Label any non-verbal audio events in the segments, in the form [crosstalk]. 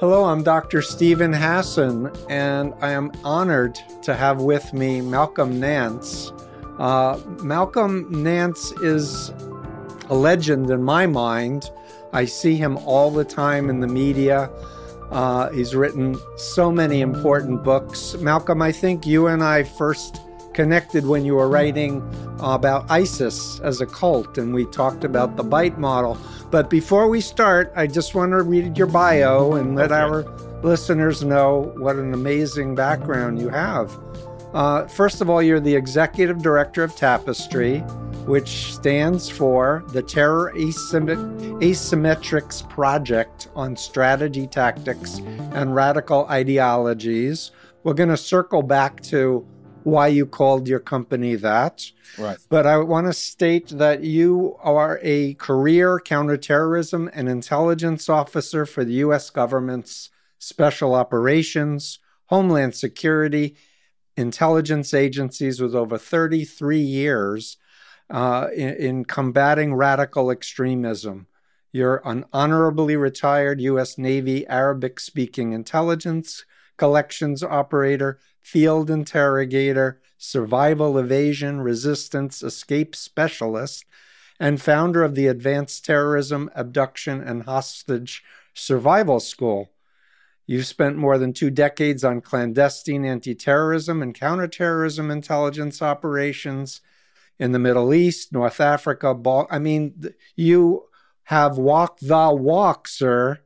Hello, I'm Dr. Steven Hassan, and I am honored to have with me Malcolm Nance. Uh, Malcolm Nance is a legend in my mind. I see him all the time in the media. Uh, he's written so many important books. Malcolm, I think you and I first connected when you were writing about ISIS as a cult, and we talked about the bite model. But before we start, I just want to read your bio and let okay. our listeners know what an amazing background you have. Uh, first of all, you're the executive director of TAPSTRI, which stands for the Terror Asymmetrics Project on Strategy, Tactics, and Radical Ideologies. We're going to circle back to why you called your company that. Right. But I want to state that you are a career counterterrorism and intelligence officer for the U.S. government's special operations, homeland security, intelligence agencies with over 33 years uh, in, in combating radical extremism. You're an honorably retired U.S. Navy Arabic speaking intelligence collections operator field interrogator, survival evasion, resistance, escape specialist, and founder of the Advanced Terrorism, Abduction, and Hostage Survival School. You've spent more than two decades on clandestine anti terrorism and counterterrorism intelligence operations in the Middle East, North Africa. I mean, you have walked the walk, sir.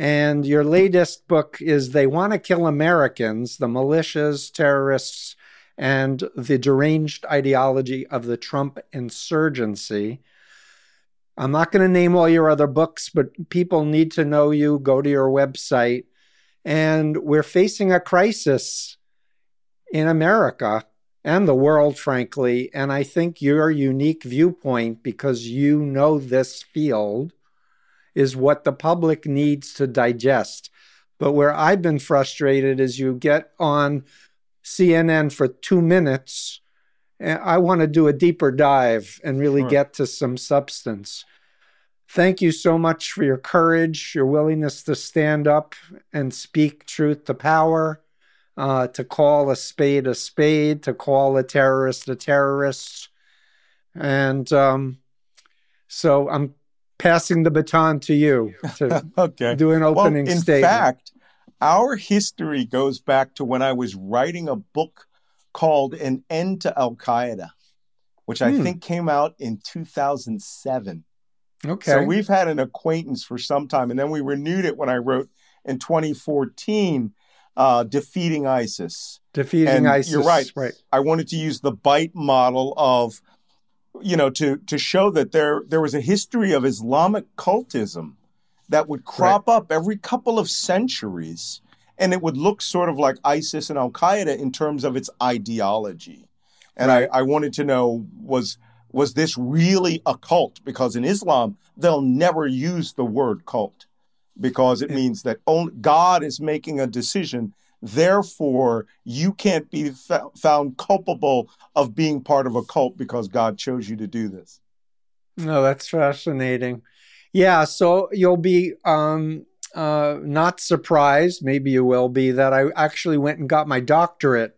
And your latest book is They Want to Kill Americans The Militias, Terrorists, and the Deranged Ideology of the Trump Insurgency. I'm not going to name all your other books, but people need to know you. Go to your website. And we're facing a crisis in America and the world, frankly. And I think your unique viewpoint, because you know this field, is what the public needs to digest. But where I've been frustrated is you get on CNN for two minutes. And I want to do a deeper dive and really sure. get to some substance. Thank you so much for your courage, your willingness to stand up and speak truth to power, uh, to call a spade a spade, to call a terrorist a terrorist. And um, so I'm passing the baton to you to [laughs] okay. do an opening well, in statement. In fact, our history goes back to when I was writing a book called An End to Al Qaeda, which I hmm. think came out in 2007. Okay. So we've had an acquaintance for some time. And then we renewed it when I wrote in 2014, uh, Defeating ISIS. Defeating and ISIS. You're right. Right. I wanted to use the bite model of you know, to to show that there there was a history of Islamic cultism that would crop right. up every couple of centuries, and it would look sort of like ISIS and Al Qaeda in terms of its ideology. And right. I, I wanted to know was was this really a cult? Because in Islam, they'll never use the word cult because it means that only God is making a decision Therefore, you can't be found culpable of being part of a cult because God chose you to do this. No, that's fascinating. Yeah, so you'll be um, uh, not surprised, maybe you will be, that I actually went and got my doctorate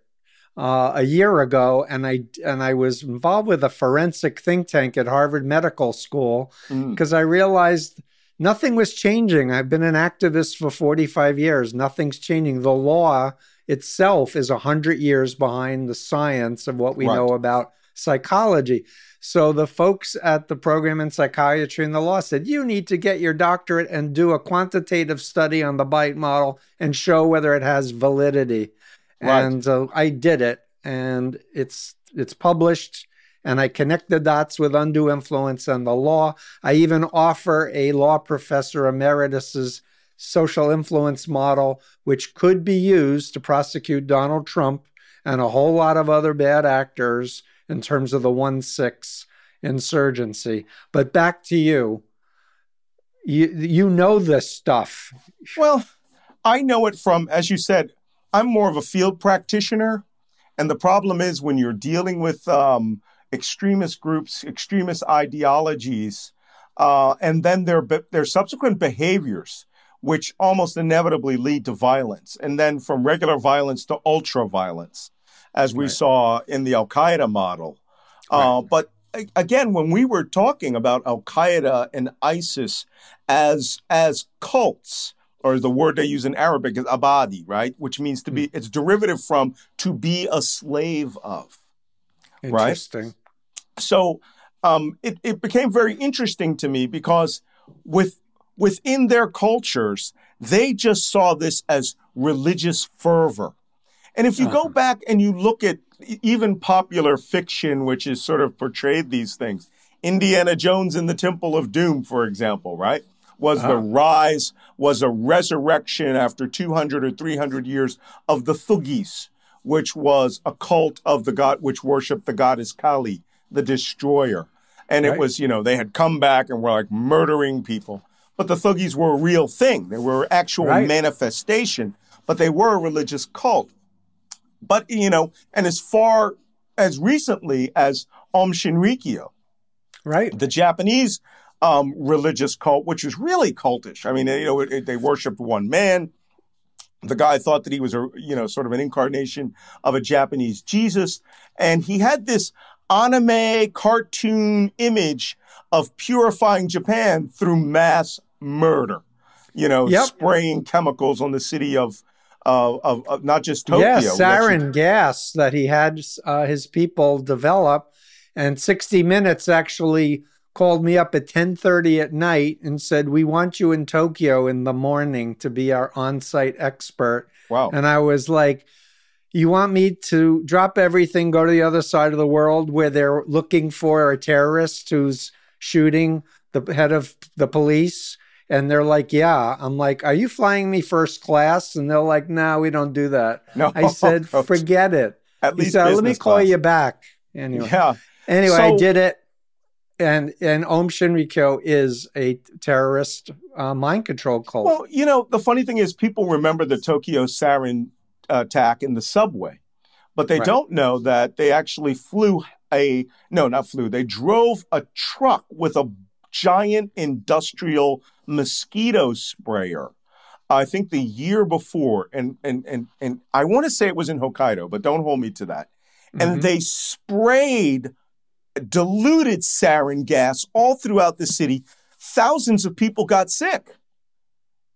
uh, a year ago, and I and I was involved with a forensic think tank at Harvard Medical School because mm. I realized nothing was changing. I've been an activist for 45 years. Nothing's changing. The law itself is 100 years behind the science of what we right. know about psychology. So the folks at the program in psychiatry and the law said, you need to get your doctorate and do a quantitative study on the bite model and show whether it has validity. Right. And uh, I did it, and it's it's published and I connect the dots with undue influence and the law. I even offer a law professor emeritus's social influence model, which could be used to prosecute Donald Trump and a whole lot of other bad actors in terms of the 1 6 insurgency. But back to you. You, you know this stuff. Well, I know it from, as you said, I'm more of a field practitioner. And the problem is when you're dealing with um, extremist groups, extremist ideologies, uh, and then their their subsequent behaviors. which almost inevitably lead to violence, and then from regular violence to ultra violence, as we right. saw in the Al Qaeda model. Uh, right. But again, when we were talking about Al Qaeda and ISIS as as cults, or the word they use in Arabic is abadi, right, which means to be. Hmm. It's derivative from to be a slave of. Interesting. Right? So um, it, it became very interesting to me because with within their cultures, they just saw this as religious fervor. And if you uh-huh. go back and you look at even popular fiction, which is sort of portrayed these things, Indiana Jones in the Temple of Doom, for example, right? Was uh-huh. the rise, was a resurrection after 200 or 300 years of the Thuggees, which was a cult of the god, which worshiped the goddess Kali, the destroyer. And right. it was, you know, they had come back and were like murdering people. But the Thuggees were a real thing. They were actual right. manifestation, but they were a religious cult. But, you know, and as far as recently as Aum Shinrikyo, right, the Japanese um, religious cult, which was really cultish. I mean, you know, it, it, they worshipped one man. The guy thought that he was a, you know, sort of an incarnation of a Japanese Jesus. And he had this anime cartoon image of purifying Japan through mass murder. You know, yep. spraying chemicals on the city of, uh, of, of not just Tokyo. Yeah, sarin gas that he had uh, his people develop, and 60 Minutes actually called me up at 10:30 at night and said, "We want you in Tokyo in the morning to be our on-site expert." Wow! And I was like you want me to drop everything, go to the other side of the world where they're looking for a terrorist who's shooting the head of the police? And they're like, Yeah. I'm like, Are you flying me first class? And they're like, No, we don't do that. No. I said, [laughs] Forget it. At least said, Let me call class. you back. Anyway. Yeah. Anyway, so, I did it. And and Aum Shinrikyo is a terrorist uh, mind control cult. Well, you know, the funny thing is, people remember the Tokyo sarin attack in the subway. But they right. don't know that they actually flew a, no, not flew, they drove a truck with a giant industrial mosquito sprayer. I think the year before, and and and and I want to say it was in Hokkaido, but don't hold me to that. Mm-hmm. And they sprayed diluted sarin gas all throughout the city. Thousands of people got sick.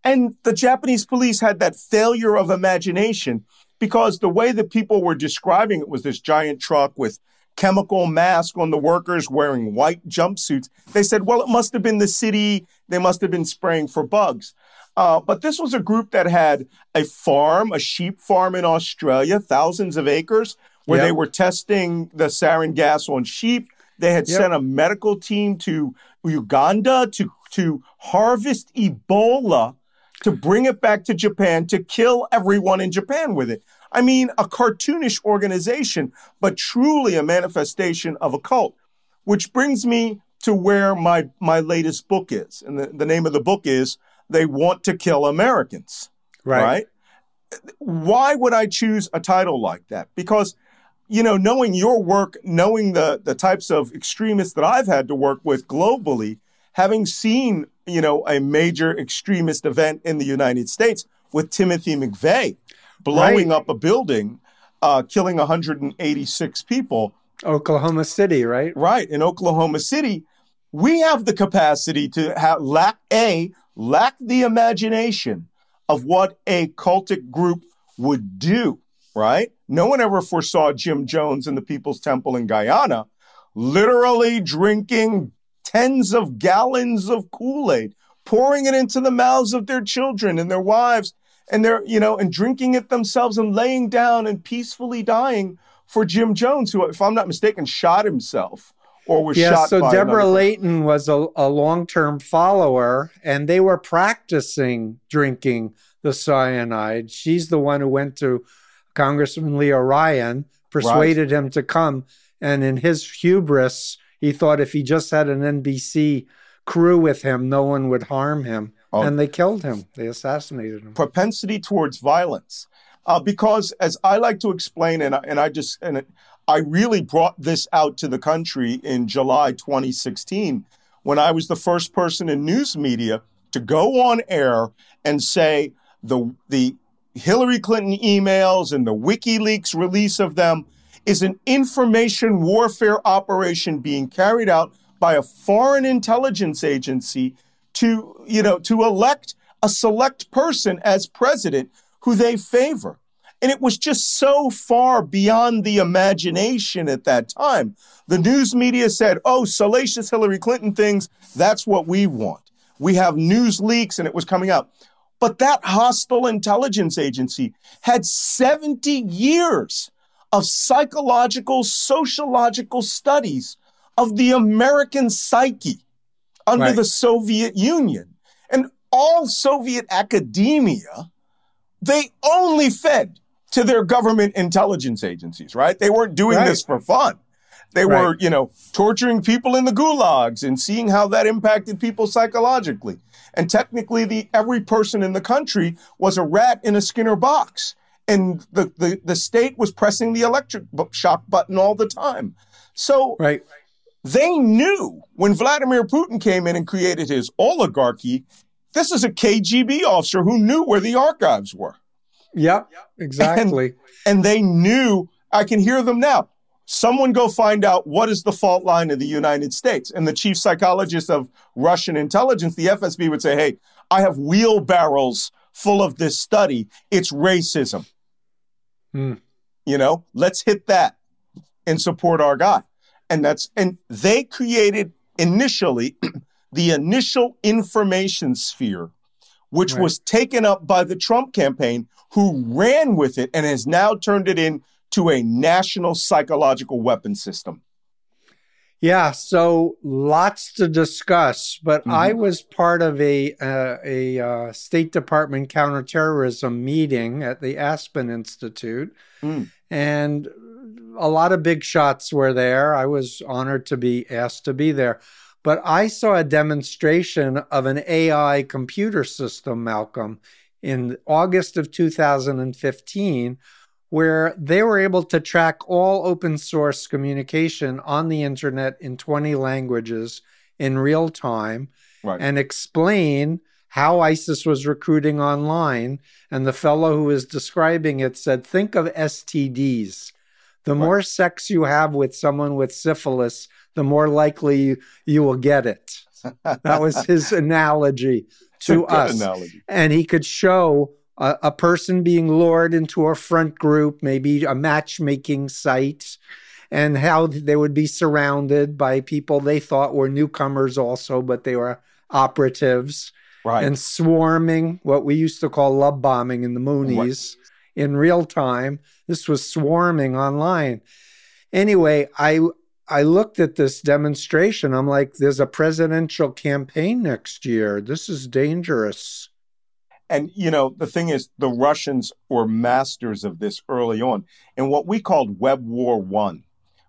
And the Japanese police had that failure of imagination because the way that people were describing it was this giant truck with chemical mask on the workers wearing white jumpsuits. They said, well, it must have been the city. They must have been spraying for bugs. Uh, but this was a group that had a farm, a sheep farm in Australia, thousands of acres, where yep. they were testing the sarin gas on sheep. They had yep. sent a medical team to Uganda to, to harvest Ebola to bring it back to Japan to kill everyone in Japan with it. I mean, a cartoonish organization, but truly a manifestation of a cult. Which brings me to where my, my latest book is. And the, the name of the book is They Want to Kill Americans. Right. right? Why would I choose a title like that? Because, you know, knowing your work, knowing the, the types of extremists that I've had to work with globally, having seen, you know, a major extremist event in the United States with Timothy McVeigh blowing right. up a building, uh, killing 186 people. Oklahoma City, right? Right. In Oklahoma City, we have the capacity to have lack a lack the imagination of what a cultic group would do, right? No one ever foresaw Jim Jones in the People's Temple in Guyana literally drinking tens of gallons of Kool Aid, pouring it into the mouths of their children and their wives, and they're, you know, and drinking it themselves and laying down and peacefully dying for Jim Jones, who, if I'm not mistaken, shot himself or was yeah, shot. so Deborah Layton was a, a long term follower, and they were practicing drinking the cyanide. She's the one who went to Congressman Leo Ryan, persuaded right. him to come, and in his hubris, he thought if he just had an NBC crew with him, no one would harm him. Oh. And they killed him. They assassinated him. Propensity towards violence. Uh, because as I like to explain, and I, and I just and it, I really brought this out to the country in July 2016 when I was the first person in news media to go on air and say the the Hillary Clinton emails and the WikiLeaks release of them is an information warfare operation being carried out by a foreign intelligence agency to, you know, to elect a select person as president who they favor. And it was just so far beyond the imagination at that time. The news media said, oh, salacious Hillary Clinton things, that's what we want. We have news leaks and it was coming out. But that hostile intelligence agency had 70 years of psychological, sociological studies of the American psyche under right. the Soviet Union. And all Soviet academia, they only fed to their government intelligence agencies, right? They weren't doing right. this for fun. They right. were, you know, torturing people in the gulags and seeing how that impacted people psychologically. And technically, the every person in the country was a rat in a Skinner box. And the, the, the state was pressing the electric shock button all the time. So right. they knew when Vladimir Putin came in and created his oligarchy, this is a KGB officer who knew where the archives were. Yep, exactly. And, and they knew, I can hear them now. Someone go find out what is the fault line of the United States. And the chief psychologist of Russian intelligence, the FSB, would say, hey, I have wheelbarrows full of this study. It's racism. Hmm. You know, let's hit that and support our guy. And that's, and they created initially [clears throat] the initial information sphere, which right. was taken up by the Trump campaign, who ran with it and has now turned it into a national psychological weapon system. Yeah, so lots to discuss, but mm-hmm. I was part of a uh, a uh, State Department counterterrorism meeting at the Aspen Institute, mm. and a lot of big shots were there. I was honored to be asked to be there, but I saw a demonstration of an AI computer system, Malcolm, in August of 2015 where they were able to track all open source communication on the internet in 20 languages in real time right. and explain how ISIS was recruiting online. And the fellow who was describing it said, Think of STDs. The right. more sex you have with someone with syphilis, the more likely you, you will get it. [laughs] that was his analogy to us. Analogy. And he could show a, a person being lured into a front group, maybe a matchmaking site, and how they would be surrounded by people they thought were newcomers also, but they were operatives. Right. And swarming, what we used to call love bombing in the Moonies right. in real time. This was swarming online. Anyway, I I looked at this demonstration. I'm like, there's a presidential campaign next year. This is dangerous. And, you know, the thing is, the Russians were masters of this early on in what we called Web War One.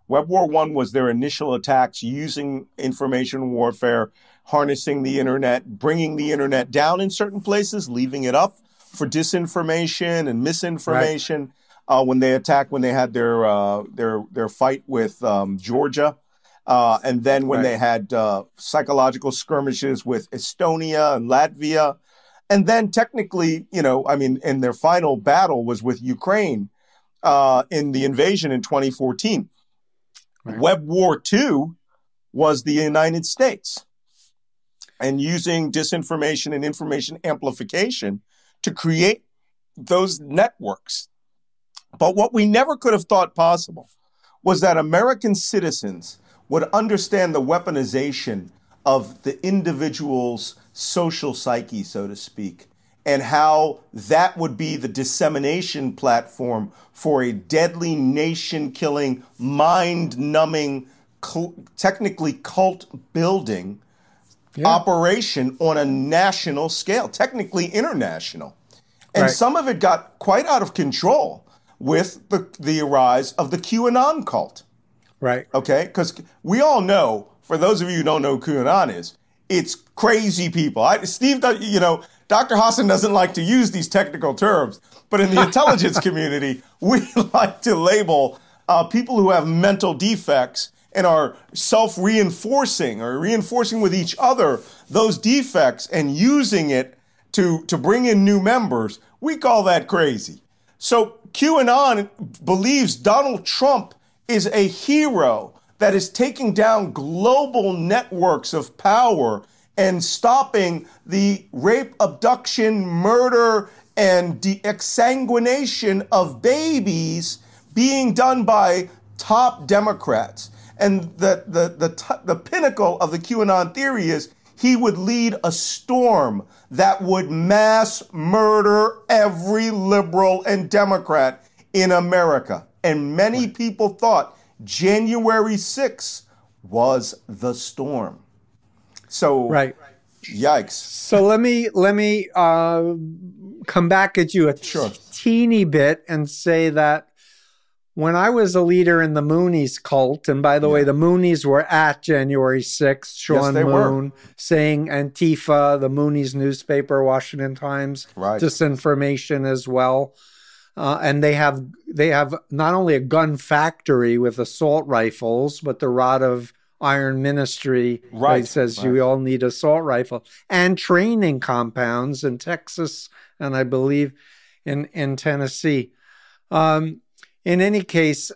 Web War One was their initial attacks using information warfare, harnessing the internet, bringing the internet down in certain places, leaving it up for disinformation and misinformation. Right. Uh, when they attacked, when they had their uh, their their fight with um, Georgia, uh, and then when right. they had uh, psychological skirmishes with Estonia and Latvia, and then technically, you know, I mean, in their final battle was with Ukraine uh, in the invasion in 2014. Right. Web War II was the United States and using disinformation and information amplification to create those networks. But what we never could have thought possible was that American citizens would understand the weaponization of the individual's social psyche, so to speak, and how that would be the dissemination platform for a deadly, nation killing, mind numbing, cl- technically cult building yeah. operation on a national scale, technically international. And right. some of it got quite out of control with the, the rise of the QAnon cult. Right. Okay? Because we all know, for those of you who don't know who QAnon is, it's crazy people. I, Steve, you know, Dr. Hassan doesn't like to use these technical terms, but in the [laughs] intelligence community, we [laughs] like to label uh, people who have mental defects and are self reinforcing or reinforcing with each other those defects and using it to, to bring in new members, we call that crazy. So QAnon believes Donald Trump is a hero that is taking down global networks of power and stopping the rape, abduction, murder, and the exsanguination of babies being done by top Democrats. And the, the, the, the pinnacle of the QAnon theory is he would lead a storm that would mass murder every liberal and Democrat in America. And many people thought January 6th was the storm. So, right. Yikes. So let me let me uh, come back at you a sure. teeny bit and say that when I was a leader in the Moonies cult, and by the yeah. way, the Moonies were at January 6th, Sean yes, Moon were. saying Antifa, the Moonies newspaper, Washington Times, right. disinformation as well. Uh, and they have they have not only a gun factory with assault rifles, but the rod of iron ministry right says right. you all need assault rifle and training compounds in Texas and I believe in in Tennessee. Um, in any case,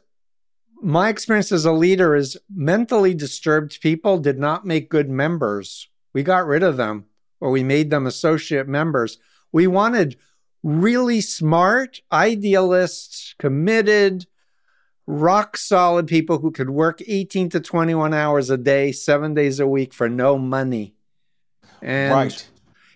my experience as a leader is mentally disturbed people did not make good members. We got rid of them or we made them associate members. We wanted really smart, idealists, committed, rock solid people who could work 18 to 21 hours a day, seven days a week for no money. And, right.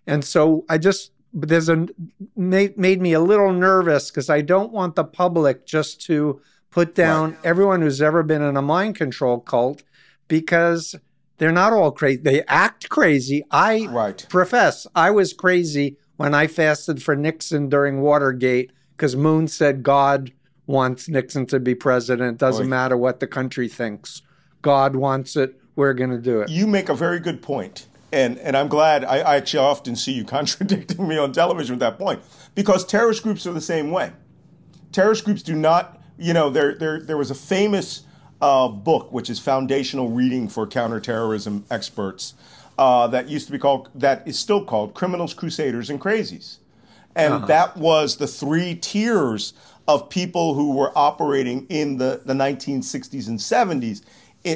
And so I just, there's a, made, made me a little nervous because I don't want the public just to put down right. everyone who's ever been in a mind control cult because they're not all crazy. They act crazy. I right. profess I was crazy when I fasted for Nixon during Watergate because Moon said God wants Nixon to be president. Doesn't matter what the country thinks. God wants it. We're going to do it. You make a very good point. And, and I'm glad I, I actually often see you [laughs] contradicting me on television with that point because terrorist groups are the same way. Terrorist groups do not, you know, there, there, there was a famous uh, book, which is foundational reading for counterterrorism experts, uh, that used to be called, that is still called Criminals, Crusaders, and Crazies. And uh-huh. that was the three tiers of people who were operating in the, the 1960s and 70s,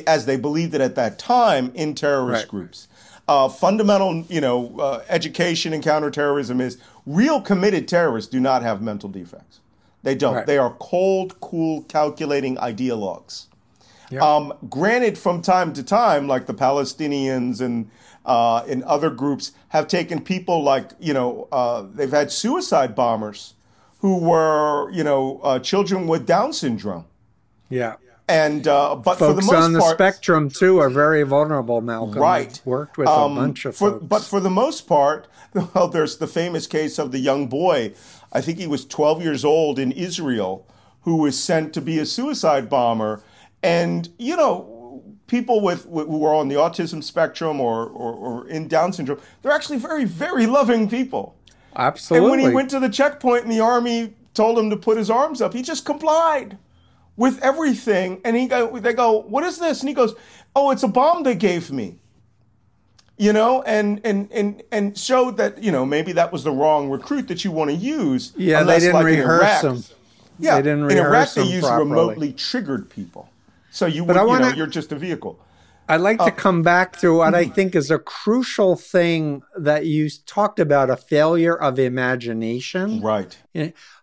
as they believed it at that time, in terrorist right. groups. Uh, fundamental, you know, uh, education in counterterrorism is real committed terrorists do not have mental defects. They don't. Right. They are cold, cool, calculating ideologues. Yep. Um, granted, from time to time, like the Palestinians and uh, and other groups have taken people like you know uh, they've had suicide bombers who were you know uh, children with Down syndrome. Yeah. And uh, but folks for the most on the part, spectrum too are very vulnerable. Malcolm, right? I've worked with um, a bunch of for, folks. But for the most part, [laughs] well, there's the famous case of the young boy. I think he was 12 years old in Israel, who was sent to be a suicide bomber. And you know, people with who are on the autism spectrum or, or, or in Down syndrome, they're actually very, very loving people. Absolutely. And when he went to the checkpoint and the army told him to put his arms up, he just complied with everything. And he go, they go, "What is this?" And he goes, "Oh, it's a bomb they gave me." You know, and and and and showed that you know maybe that was the wrong recruit that you want to use. Yeah, they didn't like rehearse them. Yeah, they didn't in Iraq they use properly. remotely triggered people. So you, but would, I wanna, you know, you're just a vehicle. I'd like to uh, come back to what I hmm. think is a crucial thing that you talked about a failure of imagination. Right.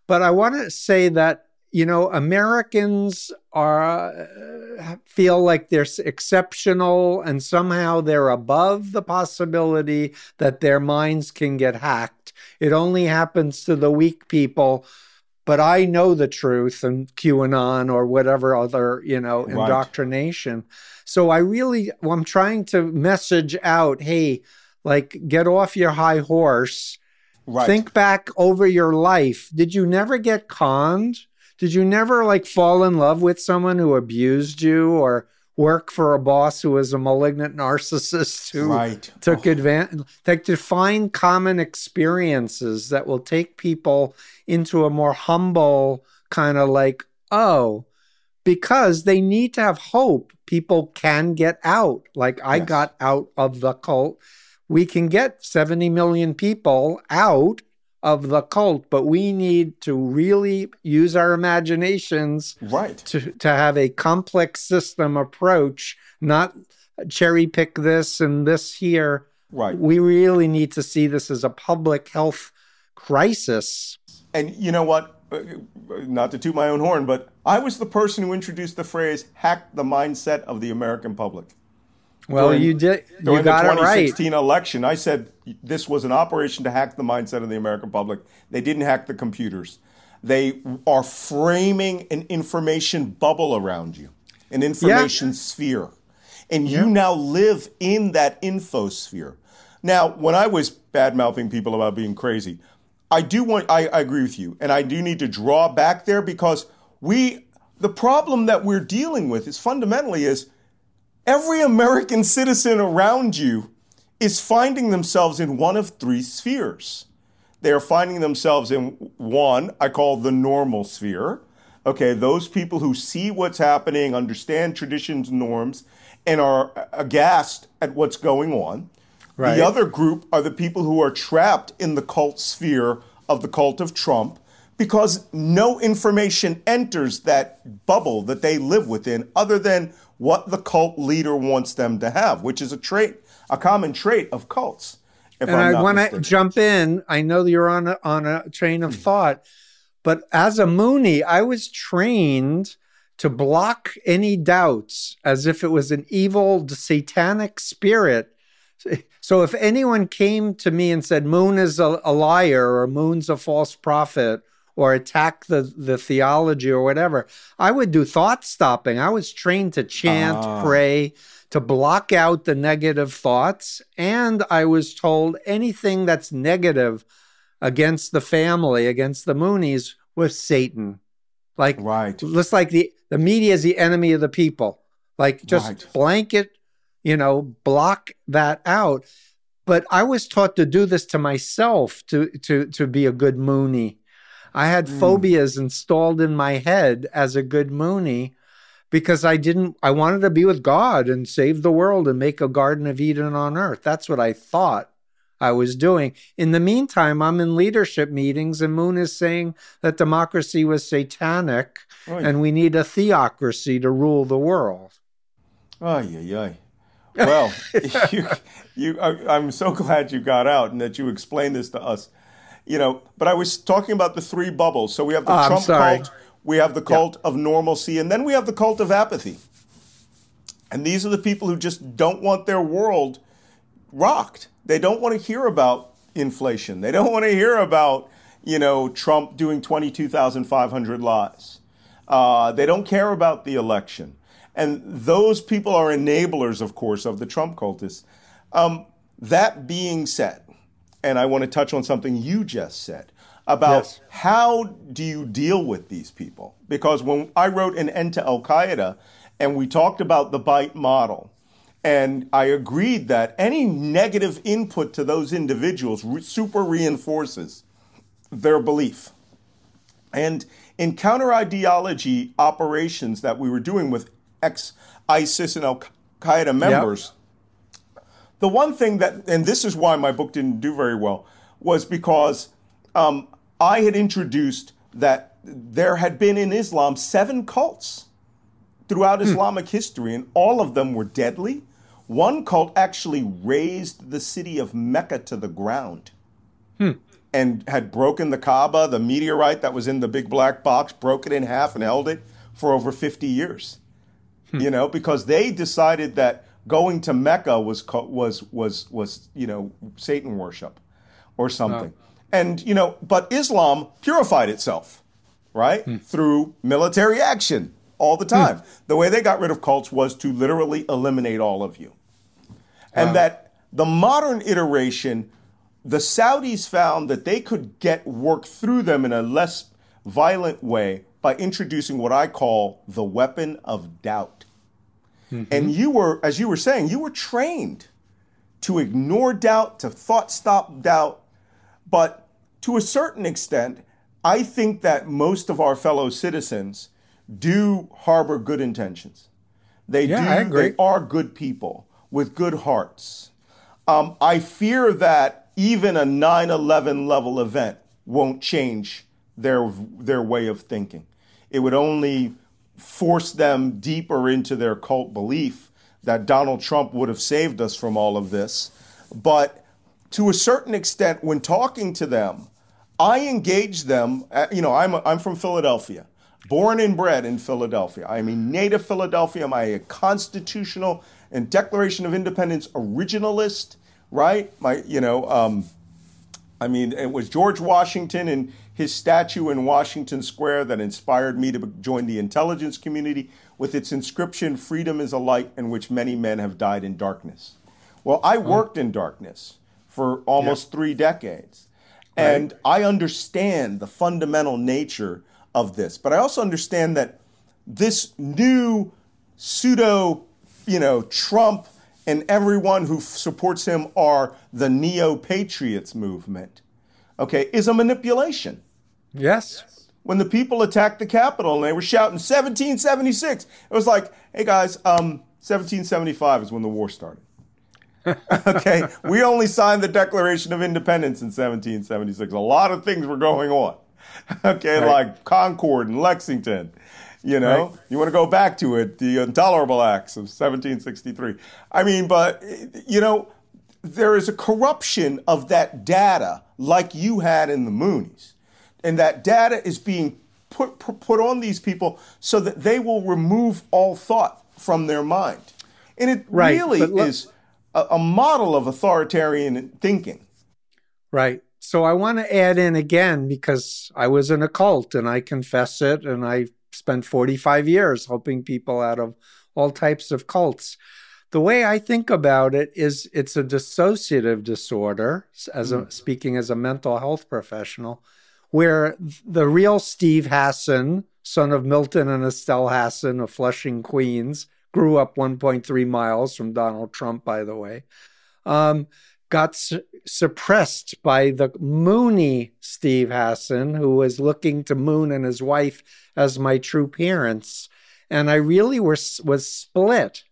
But I want to say that, you know, Americans are uh, feel like they're exceptional and somehow they're above the possibility that their minds can get hacked. It only happens to the weak people but I know the truth and QAnon or whatever other, you know, right. indoctrination. So I really, well, I'm trying to message out, hey, like get off your high horse. Right. Think back over your life. Did you never get conned? Did you never like fall in love with someone who abused you or work for a boss who was a malignant narcissist who right. took oh. advantage like to find common experiences that will take people into a more humble kind of like oh because they need to have hope. People can get out. Like I Yes. got out of the cult. We can get 70 million people out of the cult, but we need to really use our imaginations Right. to, to have a complex system approach, not cherry pick this and this here. Right. We really need to see this as a public health crisis. And you know what? Uh, Not to toot my own horn, but I was the person who introduced the phrase hack the mindset of the American public. Well, During- you did. You got the it right. 2016 election, I said this was an operation to hack the mindset of the American public. They didn't hack the computers. They are framing an information bubble around you, an information sphere. And you now live in that infosphere. Now, when I was bad mouthing people about being crazy, I do want, I, I agree with you. And I do need to draw back there because we, the problem that we're dealing with is fundamentally is every American citizen around you is finding themselves in one of three spheres. They are finding themselves in one, I call the normal sphere. Okay, those people who see what's happening, understand traditions, and norms, and are aghast at what's going on. Right. The other group are the people who are trapped in the cult sphere of the cult of Trump because no information enters that bubble that they live within other than what the cult leader wants them to have, which is a trait, a common trait of cults. If and I'm I want to jump in. I know you're on a, on a train of thought, but as a Mooney, I was trained to block any doubts as if it was an evil satanic spirit. So if anyone came to me and said Moon is a, a liar or Moon's a false prophet or attack the, the theology or whatever, I would do thought stopping. I was trained to chant, Ah. pray, to block out the negative thoughts. And I was told anything that's negative against the family, against the Moonies, was Satan. Like, Right. just like the, the media is the enemy of the people. Like, just Right. blanket, you know, block that out. But I was taught to do this to myself to to to be a good Mooney. I had Hmm. phobias installed in my head as a good Mooney because I didn't I wanted to be with God and save the world and make a garden of Eden on earth. That's what I thought I was doing. In the meantime, I'm in leadership meetings and Moon is saying that democracy was satanic and we need a theocracy to rule the world. Ay, ay, ay. Well, [laughs] you, you, I, I'm so glad you got out and that you explained this to us. You know, but I was talking about the three bubbles. So we have the Oh, Trump cult, we have the cult of normalcy, and then we have the cult of apathy. And these are the people who just don't want their world rocked. They don't want to hear about inflation. They don't want to hear about, you know, Trump doing 22,500 lies. Uh, they don't care about the election. And those people are enablers, of course, of the Trump cultists. Um, that being said, and I want to touch on something you just said about Yes. how do you deal with these people? Because when I wrote an end to Al Qaeda and we talked about the bite model, and I agreed that any negative input to those individuals re- super reinforces their belief. And in counter ideology operations that we were doing with ex ISIS and Al Qaeda members, the one thing that, and this is why my book didn't do very well, was because um, I had introduced that there had been in Islam seven cults throughout hmm. Islamic history, and all of them were deadly. One cult actually razed the city of Mecca to the ground hmm. and had broken the Kaaba, the meteorite that was in the big black box, broke it in half and held it for over 50 years. Hmm. You know, because they decided that going to Mecca was was was was you know Satan worship or something. And you know, but Islam purified itself, right? Hmm. Through military action all the hmm. time. The way they got rid of cults was to literally eliminate all of you. And that the modern iteration, the Saudis found that they could get work through them in a less violent way by introducing what I call the weapon of doubt. And you were, as you were saying, you were trained to ignore doubt, to thought stop doubt. But to a certain extent, I think that most of our fellow citizens do harbor good intentions. They Yeah, do. They are good people with good hearts. Um, I fear that even a 9/11 level event won't change their their way of thinking. It would only force them deeper into their cult belief that Donald Trump would have saved us from all of this. But to a certain extent, when talking to them, I engage them. uh, You know, I'm I'm from Philadelphia, born and bred in Philadelphia. I'm a native Philadelphia. I'm a constitutional and Declaration of Independence originalist. Right? My, you know, um, I mean, it was George Washington and his statue in Washington Square that inspired me to join the intelligence community with its inscription, Freedom is a light in which many men have died in darkness. Well, I worked in darkness for almost three decades. And I understand the fundamental nature of this. But I also understand that this new pseudo, you know, Trump and everyone who f- supports him are the neo patriots movement, okay, is a manipulation. Yes. When the people attacked the Capitol and they were shouting 1776, it was like, hey guys, um, 1775 is when the war started. [laughs] okay, we only signed the Declaration of Independence in 1776. A lot of things were going on. [laughs] Okay, Right. like Concord and Lexington. You know, Right. you want to go back to it, the Intolerable Acts of 1763. I mean, but, you know, there is a corruption of that data like you had in the Moonies. And that data is being put, put on these people so that they will remove all thought from their mind. And it Right, really look- is a, a model of authoritarian thinking. Right. So I want to add in again because I was in a cult and I confess it. And I spent 45 years helping people out of all types of cults. The way I think about it is it's a dissociative disorder, as a, mm-hmm. speaking as a mental health professional, where the real Steve Hassan, son of Milton and Estelle Hassan of Flushing, Queens, grew up 1.3 miles from Donald Trump, by the way. Um, got su- suppressed by the Mooney Steve Hassan, who was looking to Moon and his wife as my true parents. And I really was, was split.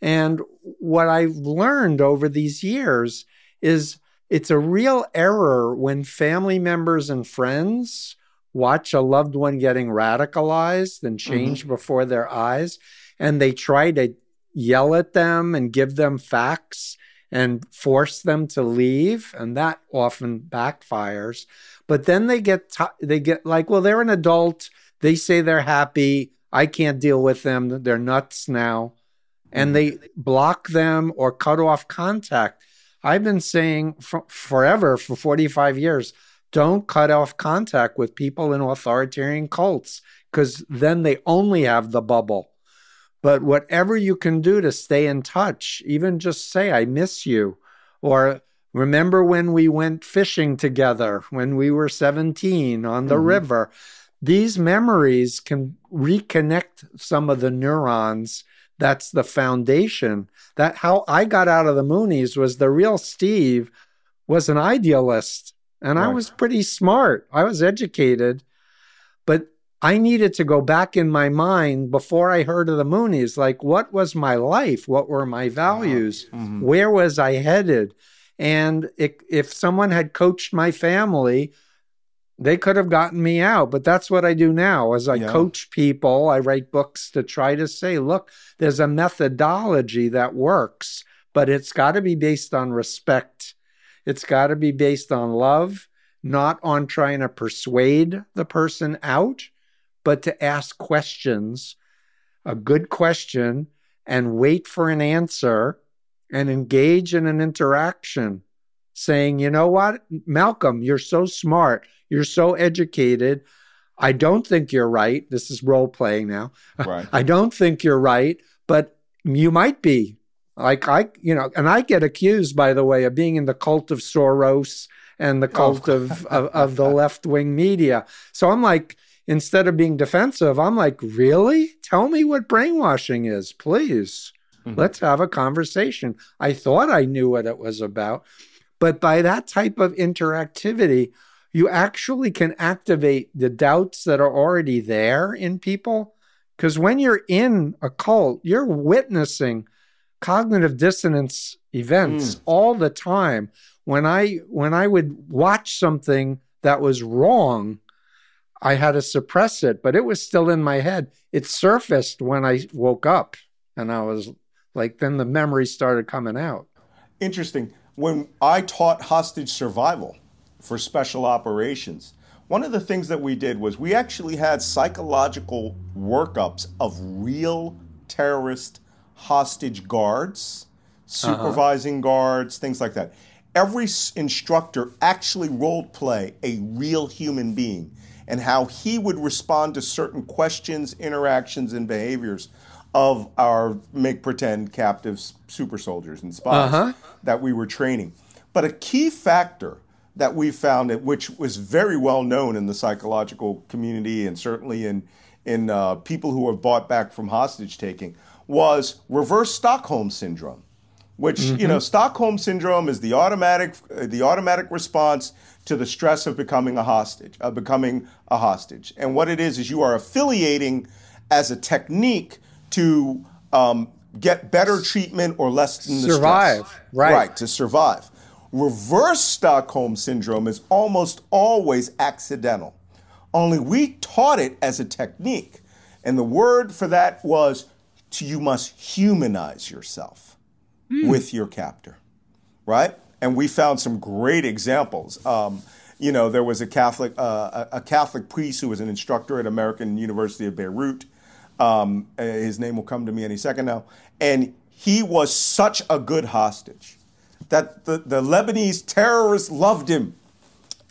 And what I've learned over these years is it's a real error when family members and friends watch a loved one getting radicalized and mm-hmm. changed before their eyes, and they try to yell at them and give them facts and force them to leave, and that often backfires. But then they get t- they get like, well, they're an adult. They say they're happy. I can't deal with them. They're nuts now, and mm-hmm. they block them or cut off contact. I've been saying for, forever for 45 years don't cut off contact with people in authoritarian cults because then they only have the bubble. But whatever you can do to stay in touch, even just say, I miss you, or remember when we went fishing together when we were 17 on the mm-hmm. river. These memories can reconnect some of the neurons that's the foundation that how i got out of the moonies was the real steve was an idealist and i was pretty smart. I was educated but i needed to go back in my mind before i heard of the moonies. Like what was my life? What were my values? Mhm. where was i headed? And if, if someone had coached my family they could have gotten me out but that's what i do now as i Yeah. coach people i write books to try to say look there's a methodology that works but it's got to be based on respect it's got to be based on love not on trying to persuade the person out but to ask questions a good question and wait for an answer and engage in an interaction saying, you know what, Malcolm, you're so smart, you're so educated. I don't think you're right. This is role playing now. Right. [laughs] I don't think you're right, but you might be. Like I, you know, and I get accused, by the way, of being in the cult of Soros and the cult of, [laughs] of, of the left wing media. So I'm like, instead of being defensive, I'm like, really? Tell me what brainwashing is, please. Mhm. Let's have a conversation. I thought I knew what it was about. But by that type of interactivity, you actually can activate the doubts that are already there in people Because when you're in a cult, you're witnessing cognitive dissonance events mm. all the time. When I when I would watch something that was wrong, I had to suppress it, but it was still in my head. It surfaced when I woke up, and I was like, then the memory started coming out. Interesting. When I taught hostage survival for special operations, one of the things that we did was we actually had psychological workups of real terrorist hostage guards, uh-huh. supervising uh-huh. guards, things like that. Every instructor actually role play a real human being and how he would respond to certain questions, interactions, and behaviors of our make pretend captives, super soldiers, and spies uh-huh. that we were training. But a key factor that we found, which was very well known in the psychological community and certainly in in uh, people who were bought back from hostage taking, was reverse Stockholm syndrome, which mm-hmm. you know Stockholm syndrome is the automatic uh, the automatic response to the stress of becoming a hostage, of becoming a hostage. And what it is is you are affiliating as a technique to um, get better treatment or less than the survive, stress. right? Right to survive. Reverse Stockholm syndrome is almost always accidental. Only we taught it as a technique, and the word for that was to, you must humanize yourself mm. with your captor, right? And we found some great examples. Um, you know, there was a Catholic uh, a Catholic priest who was an instructor at American University of Beirut. Um, uh, his name will come to me any second now, and he was such a good hostage that the, the Lebanese terrorists loved him.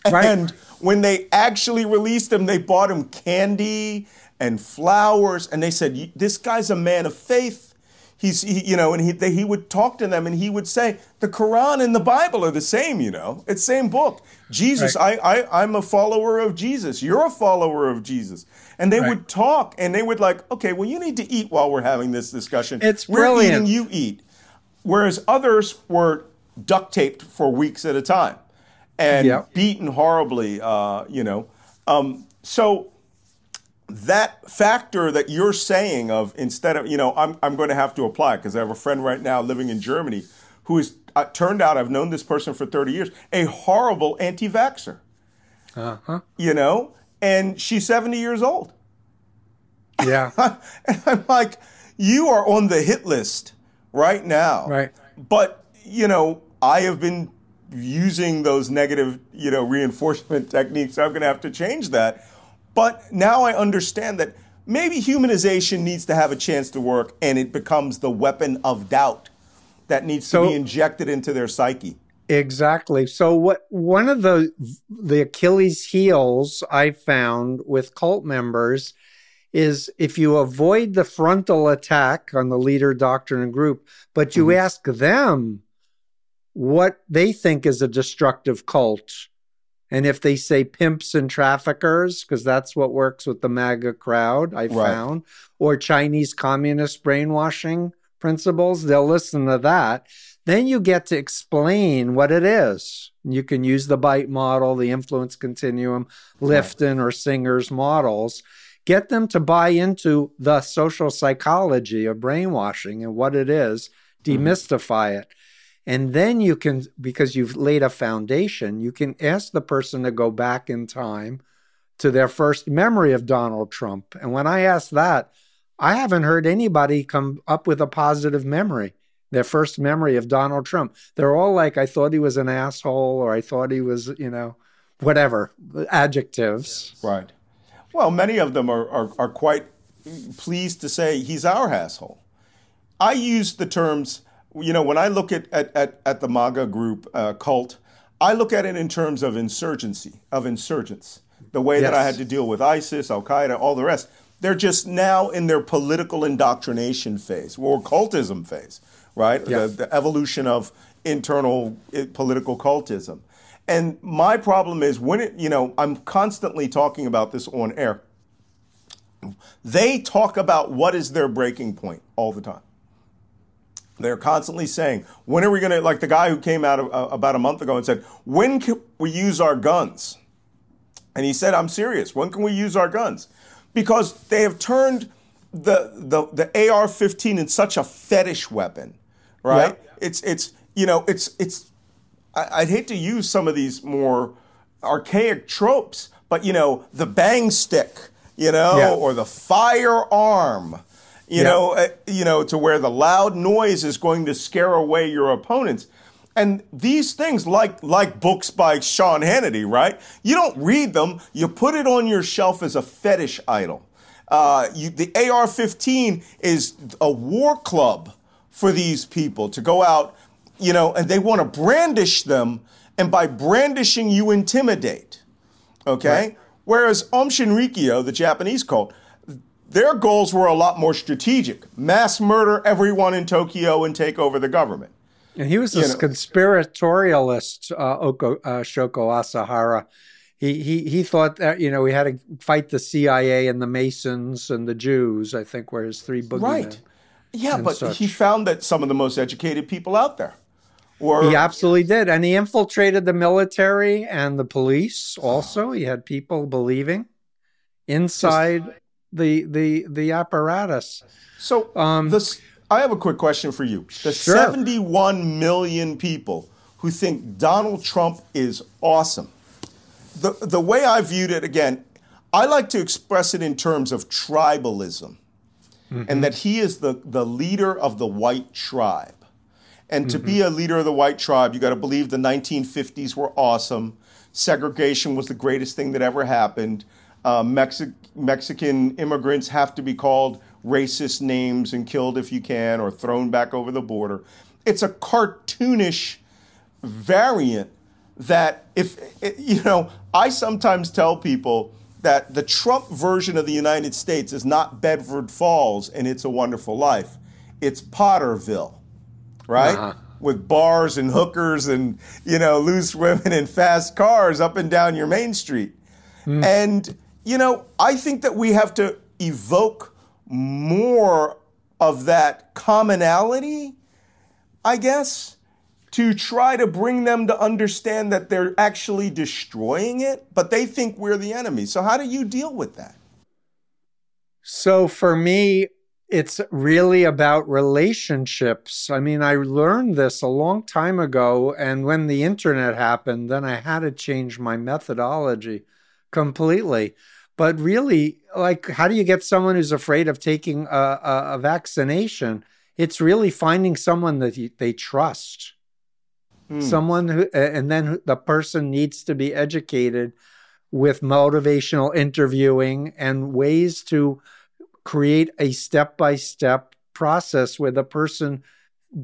Right. And when they actually released him, they bought him candy and flowers, and they said, "This guy's a man of faith." He's, he, you know, and he they, he would talk to them, and he would say, "The Quran and the Bible are the same, you know, it's same book. Jesus, right. I, I, I'm a follower of Jesus. You're a follower of Jesus." And they right. would talk, and they would like, "Okay, well, you need to eat while we're having this discussion. It's we're brilliant. eating, you eat." Whereas others were duct taped for weeks at a time and yep. beaten horribly, uh, you know. Um, so that factor that you're saying of instead of you know I'm I'm going to have to apply because I have a friend right now living in Germany who is uh, turned out I've known this person for 30 years a horrible anti-vaxer. Uh-huh. You know, and she's 70 years old. Yeah. [laughs] and I'm like you are on the hit list right now. Right. But, you know, I have been using those negative, you know, reinforcement [laughs] techniques. I'm going to have to change that but now I understand that maybe humanization needs to have a chance to work and it becomes the weapon of doubt that needs so, to be injected into their psyche. Exactly. So what one of the the Achilles heels I found with cult members is if you avoid the frontal attack on the leader, doctrine, and group, but you mm-hmm. ask them what they think is a destructive cult and if they say pimps and traffickers, because that's what works with the MAGA crowd, I right. found, or Chinese communist brainwashing principles, they'll listen to that. Then you get to explain what it is. You can use the BITE model, the influence continuum, Lifton right. or Singer's models. Get them to buy into the social psychology of brainwashing and what it is, mm-hmm. demystify mm-hmm. it. And then you can, because you've laid a foundation, you can ask the person to go back in time to their first memory of Donald Trump. And when I ask that, I haven't heard anybody come up with a positive memory, their first memory of Donald Trump. They're all like, I thought he was an asshole, or I thought he was, you know, whatever, adjectives. Right. Well, many of them are, are, are quite pleased to say he's our asshole. I use the terms you know, when I look at, at, at, at the MAGA group uh, cult, I look at it in terms of insurgency, of insurgents. The way yes. that I had to deal with ISIS, Al Qaeda, all the rest. They're just now in their political indoctrination phase or cultism phase, right? The, the evolution of internal eh, political cultism. And my problem is when it, you know, I'm constantly talking about this on air. They talk about what is their breaking point all the time. They're constantly saying, when are we going to, like the guy who came out of, uh, about a month ago and said, when can we use our guns? And he said, I'm serious. When can we use our guns? Because they have turned the the the AR-15 is such a fetish weapon, right? Yeah. It's it's you know it's it's I, would hate to use some of these more archaic tropes, but you know the bang stick, you know, yeah. or the firearm, you yeah. know, uh, you know, to where the loud noise is going to scare away your opponents. And these things, like like books by Sean Hannity, right? You don't read them; you put it on your shelf as a fetish idol. Uh, you, the AR-15 is a war club for these people to go out, you know, and they want to brandish them, and by brandishing, you intimidate. Okay. Right. Whereas Aum Shinrikyo, the Japanese cult, their goals were a lot more strategic: mass murder everyone in Tokyo and take over the government. And he was a conspiratorialist, uh, Oko, uh, Shoko Asahara. He, he, he thought that, you know, we had to fight the CIA and the Masons and the Jews, I think were his three boogeymen. Right. Yeah, but such. he found that some of the most educated people out there were. He absolutely did. And he infiltrated the military and the police also. He had people believing inside the, the, the apparatus. So, um, this I have a quick question for you. The sure. 71 million people who think Donald Trump is awesome. The, the way I viewed it, again, I like to express it in terms of tribalism mm-hmm. and that he is the, the leader of the white tribe. And to mm-hmm. be a leader of the white tribe, you got to believe the 1950s were awesome. Segregation was the greatest thing that ever happened. Uh, Mexi- Mexican immigrants have to be called racist names and killed if you can or thrown back over the border. It's a cartoonish variant that if you know, I sometimes tell people that the Trump version of the United States is not Bedford Falls and It's a Wonderful Life. It's Potterville, right? Uh-huh. With bars and hookers and, you know, loose women and fast cars up and down your main street. Mm. And, you know, I think that we have to evoke more of that commonality, I guess, to try to bring them to understand that they're actually destroying it, but they think we're the enemy. So, how do you deal with that? So, for me, it's really about relationships. I mean, I learned this a long time ago. And when the internet happened, then I had to change my methodology completely. But really, like, how do you get someone who's afraid of taking a, a, a vaccination? It's really finding someone that you, they trust. Mm. Someone who, and then the person needs to be educated with motivational interviewing and ways to create a step by step process where the person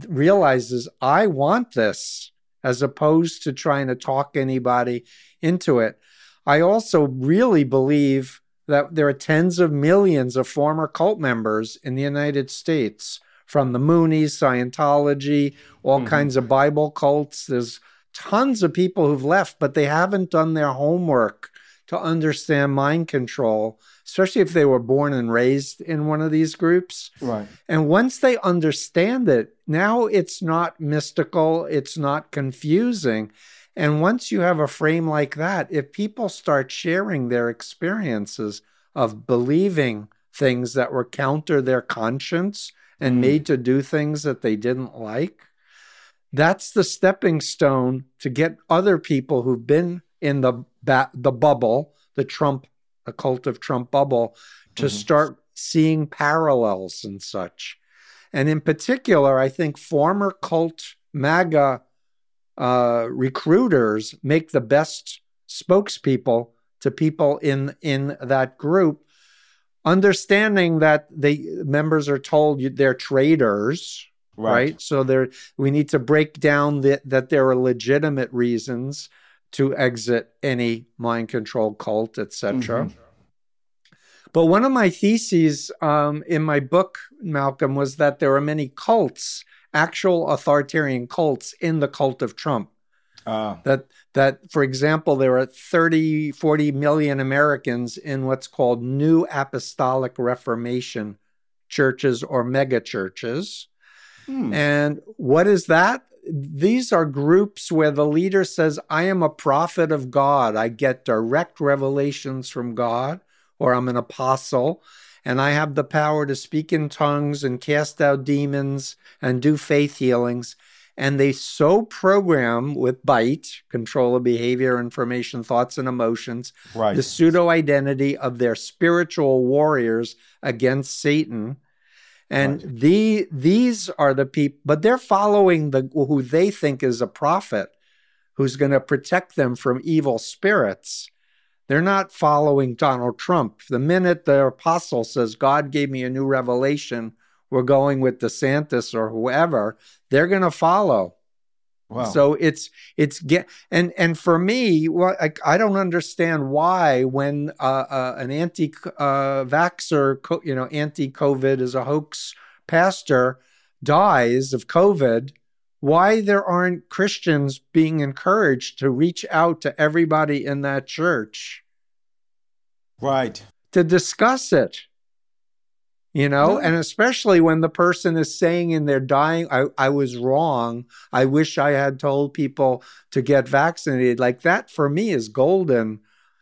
realizes, I want this, as opposed to trying to talk anybody into it. I also really believe that there are tens of millions of former cult members in the United States from the Moonies, Scientology, all mm-hmm. kinds of Bible cults. There's tons of people who've left, but they haven't done their homework to understand mind control, especially if they were born and raised in one of these groups. Right. And once they understand it, now it's not mystical, it's not confusing. And once you have a frame like that, if people start sharing their experiences of believing things that were counter their conscience and mm. made to do things that they didn't like, that's the stepping stone to get other people who've been in the ba- the bubble, the Trump, the cult of Trump bubble, to mm-hmm. start seeing parallels and such. And in particular, I think former cult MAGA uh, recruiters make the best spokespeople to people in in that group understanding that the members are told they're traitors right, right? so there we need to break down the, that there are legitimate reasons to exit any mind control cult etc mm-hmm. but one of my theses um, in my book malcolm was that there are many cults actual authoritarian cults in the cult of Trump. Uh. That that, for example, there are 30, 40 million Americans in what's called New Apostolic Reformation churches or mega churches. Hmm. And what is that? These are groups where the leader says, I am a prophet of God. I get direct revelations from God, or I'm an apostle. And I have the power to speak in tongues and cast out demons and do faith healings. And they so program with BITE, control of behavior, information, thoughts, and emotions, right. the pseudo identity of their spiritual warriors against Satan. And right. the these are the people, but they're following the who they think is a prophet who's going to protect them from evil spirits. They're not following Donald Trump. The minute the apostle says, God gave me a new revelation, we're going with DeSantis or whoever, they're going to follow. Wow. So it's it's get and and for me, well, I, I don't understand why when uh, uh, an anti uh, you know, anti COVID is a hoax pastor dies of COVID, why there aren't Christians being encouraged to reach out to everybody in that church. Right. To discuss it. You know, and especially when the person is saying in their dying, I, I was wrong. I wish I had told people to get vaccinated. Like that for me is golden.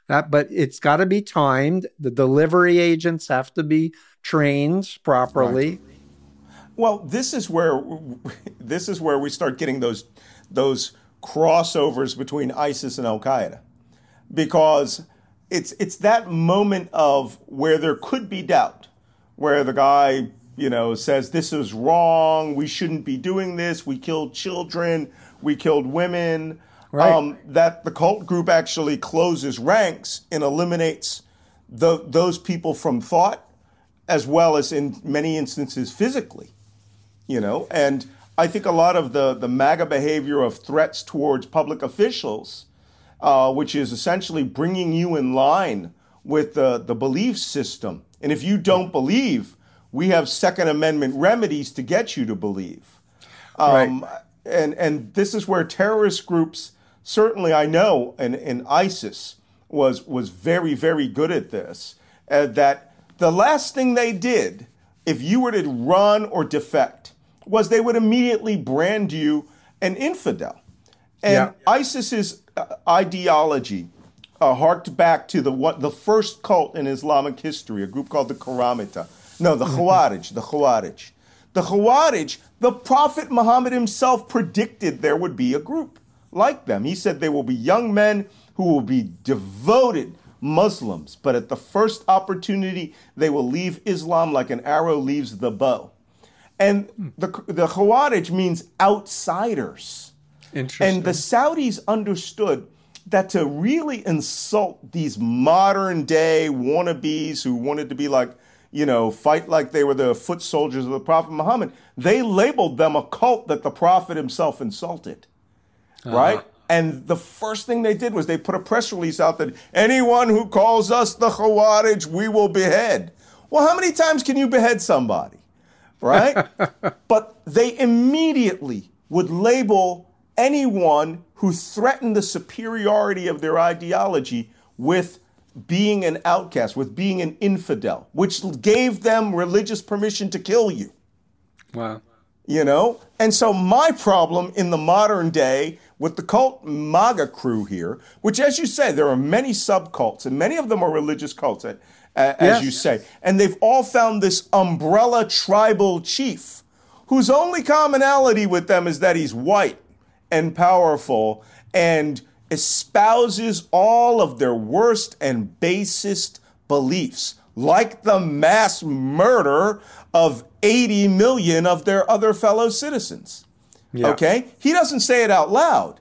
That, but it's got to be timed. The delivery agents have to be trained properly. Right. Well, this is where [laughs] this is where we start getting those those crossovers between ISIS and Al Qaeda, because it's it's that moment of where there could be doubt, where the guy you know says this is wrong, we shouldn't be doing this, we killed children, we killed women. Right. Um, that the cult group actually closes ranks and eliminates the, those people from thought, as well as in many instances physically you know, and I think a lot of the, the MAGA behavior of threats towards public officials, uh, which is essentially bringing you in line with the, the belief system. And if you don't believe, we have Second Amendment remedies to get you to believe. Um, right. and, and this is where terrorist groups, certainly I know, and, and ISIS was, was very, very good at this, uh, that the last thing they did, if you were to run or defect, was they would immediately brand you an infidel. And yeah. ISIS's uh, ideology uh, harked back to the what the first cult in Islamic history, a group called the Karamita. No, the. [laughs] Khawarij, the Khawarij. The Khawarij, the Prophet Muhammad himself predicted there would be a group like them. He said they will be young men who will be devoted Muslims, but at the first opportunity, they will leave Islam like an arrow leaves the bow. And the, the Khawarij means outsiders. Interesting. And the Saudis understood that to really insult these modern day wannabes who wanted to be like, you know, fight like they were the foot soldiers of the Prophet Muhammad, they labeled them a cult that the Prophet himself insulted. Uh-huh. Right? And the first thing they did was they put a press release out that anyone who calls us the Khawarij, we will behead. Well, how many times can you behead somebody? right? [laughs] but they immediately would label anyone who threatened the superiority of their ideology with being an outcast, with being an infidel, which gave them religious permission to kill you. Wow. You know? And so my problem in the modern day with the cult MAGA crew here, which, as you say, there are many subcults, and many of them are religious cults uh, as yes. you say. And they've all found this umbrella tribal chief whose only commonality with them is that he's white and powerful and espouses all of their worst and basest beliefs, like the mass murder of 80 million of their other fellow citizens. Yeah. Okay? He doesn't say it out loud.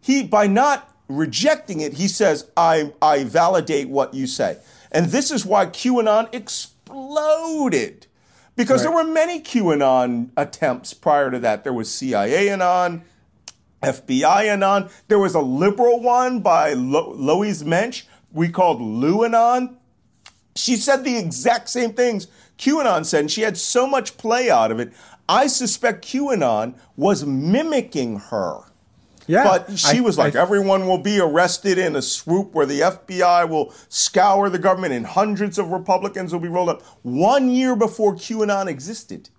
He by not rejecting it, he says, I, I validate what you say. And this is why QAnon exploded. Because right. there were many QAnon attempts prior to that. There was CIA Anon, FBI Anon. There was a liberal one by Lo- Louise Mensch we called Luanon. She said the exact same things QAnon said, and she had so much play out of it. I suspect QAnon was mimicking her. Yeah. But she I, was like, I, everyone will be arrested in a swoop where the FBI will scour the government and hundreds of Republicans will be rolled up. One year before QAnon existed.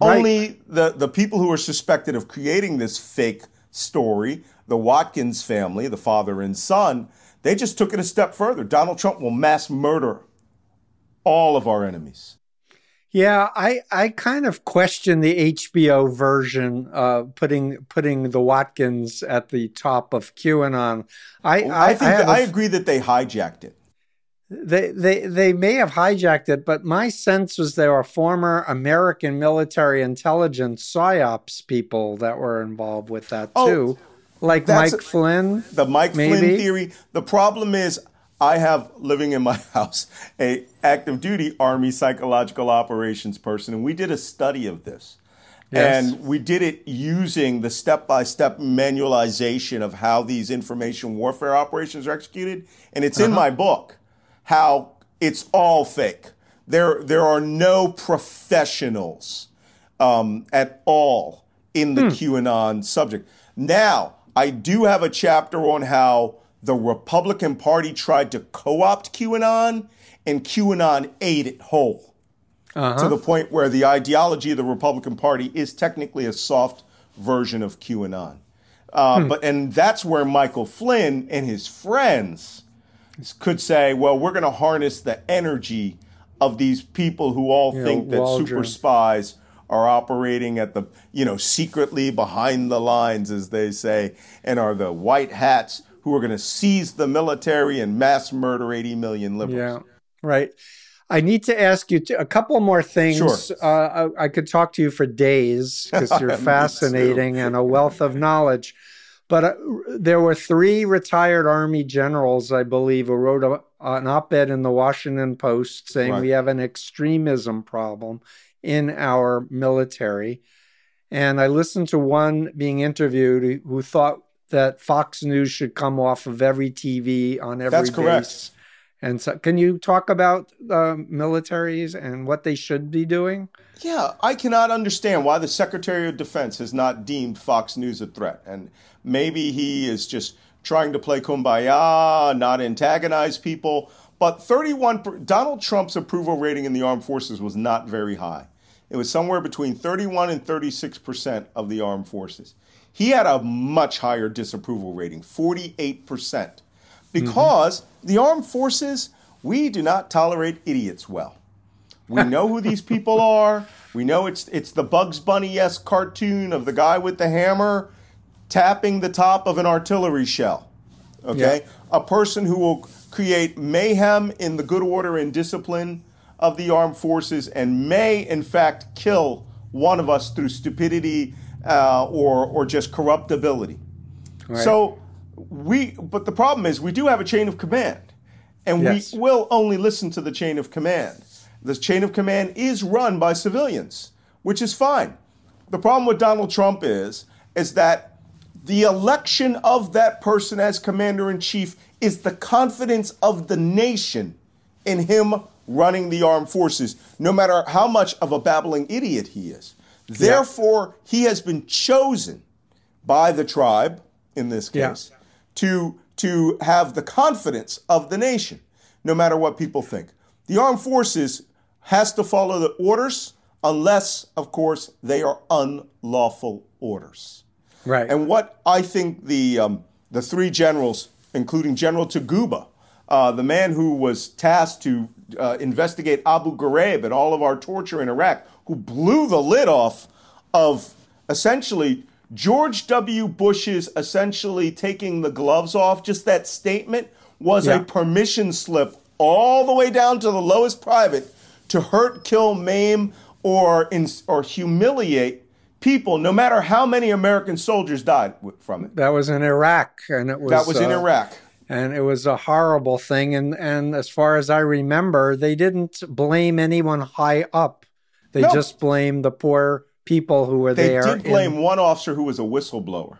Right. Only the, the people who are suspected of creating this fake story, the Watkins family, the father and son, they just took it a step further. Donald Trump will mass murder all of our enemies. Yeah, I, I kind of question the HBO version, uh, putting putting the Watkins at the top of QAnon. I I, I think I, I agree that they hijacked it. They, they they may have hijacked it, but my sense was there were former American military intelligence psyops people that were involved with that oh, too, like Mike a, Flynn. The Mike maybe? Flynn theory. The problem is, I have living in my [laughs] house a active duty Army psychological operations person, and we did a study of this. Yes. And we did it using the step by step manualization of how these information warfare operations are executed. And it's uh-huh. in my book how it's all fake. There, there are no professionals um, at all in the hmm. QAnon subject. Now, I do have a chapter on how the Republican Party tried to co opt QAnon and QAnon ate it whole uh-huh. to the point where the ideology of the Republican Party is technically a soft version of QAnon. Uh, hmm. But and that's where Michael Flynn and his friends could say, well, we're going to harness the energy of these people who all you think know, that super spies are operating at the, you know, secretly behind the lines, as they say, and are the white hats who are going to seize the military and mass murder 80 million liberals. Yeah, right. I need to ask you a couple more things. Sure. Uh, I, I, could talk to you for days because [laughs] you're fascinating and a wealth of knowledge. But uh, there were three retired Army generals, I believe, who wrote a, an op ed in the Washington Post saying right. we have an extremism problem in our military. And I listened to one being interviewed who thought that Fox News should come off of every TV on every That's correct. And so, can you talk about uh, militaries and what they should be doing? Yeah, I cannot understand why the Secretary of Defense has not deemed Fox News a threat. And maybe he is just trying to play kumbaya, not antagonize people. But 31, Donald Trump's approval rating in the armed forces was not very high. It was somewhere between 31 and 36 percent of the armed forces. He had a much higher disapproval rating, 48 percent, because mm-hmm. the armed forces, we do not tolerate idiots well. We know who these people [laughs] are. We know it's it's the Bugs Bunny esque cartoon of the guy with the hammer tapping the top of an artillery shell. Okay, yeah. a person who will create mayhem in the good order and discipline of the armed forces and may in fact kill one of us through stupidity uh, or or just corruptibility. Right. So we, but the problem is we do have a chain of command, and yes. we will only listen to the chain of command. The chain of command is run by civilians, which is fine. The problem with Donald Trump is is that the election of that person as commander in chief is the confidence of the nation in him running the armed forces, no matter how much of a babbling idiot he is. Therefore, yeah. he has been chosen by the tribe, in this case, yeah. to, to have the confidence of the nation, no matter what people think. The armed forces has to follow the orders unless, of course, they are unlawful orders. Right. And what I think the um, the three generals, including General Taguba, uh, the man who was tasked to uh, investigate Abu Ghraib and all of our torture in Iraq, who blew the lid off of essentially George W. Bush's essentially taking the gloves off. Just that statement was yeah. a permission slip all the way down to the lowest private to hurt, kill, maim, or in, or humiliate people, no matter how many American soldiers died from it. That was in Iraq, and it was that was uh, in Iraq, and it was a horrible thing. And and as far as I remember, they didn't blame anyone high up; they no. just blamed the poor people who were they there. They did blame in... one officer who was a whistleblower.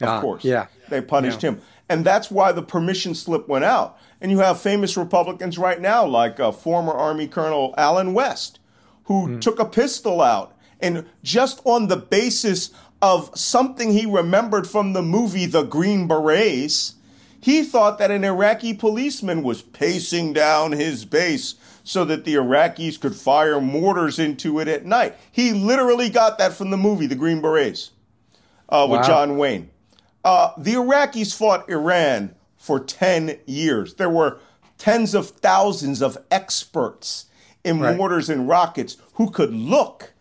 Of ah, course, yeah, they punished yeah. him, and that's why the permission slip went out. And you have famous Republicans right now, like uh, former Army Colonel Allen West, who mm. took a pistol out and just on the basis of something he remembered from the movie The Green Berets, he thought that an Iraqi policeman was pacing down his base so that the Iraqis could fire mortars into it at night. He literally got that from the movie The Green Berets uh, with wow. John Wayne. Uh, the Iraqis fought Iran for 10 years. There were tens of thousands of experts in Right. mortars and rockets who could look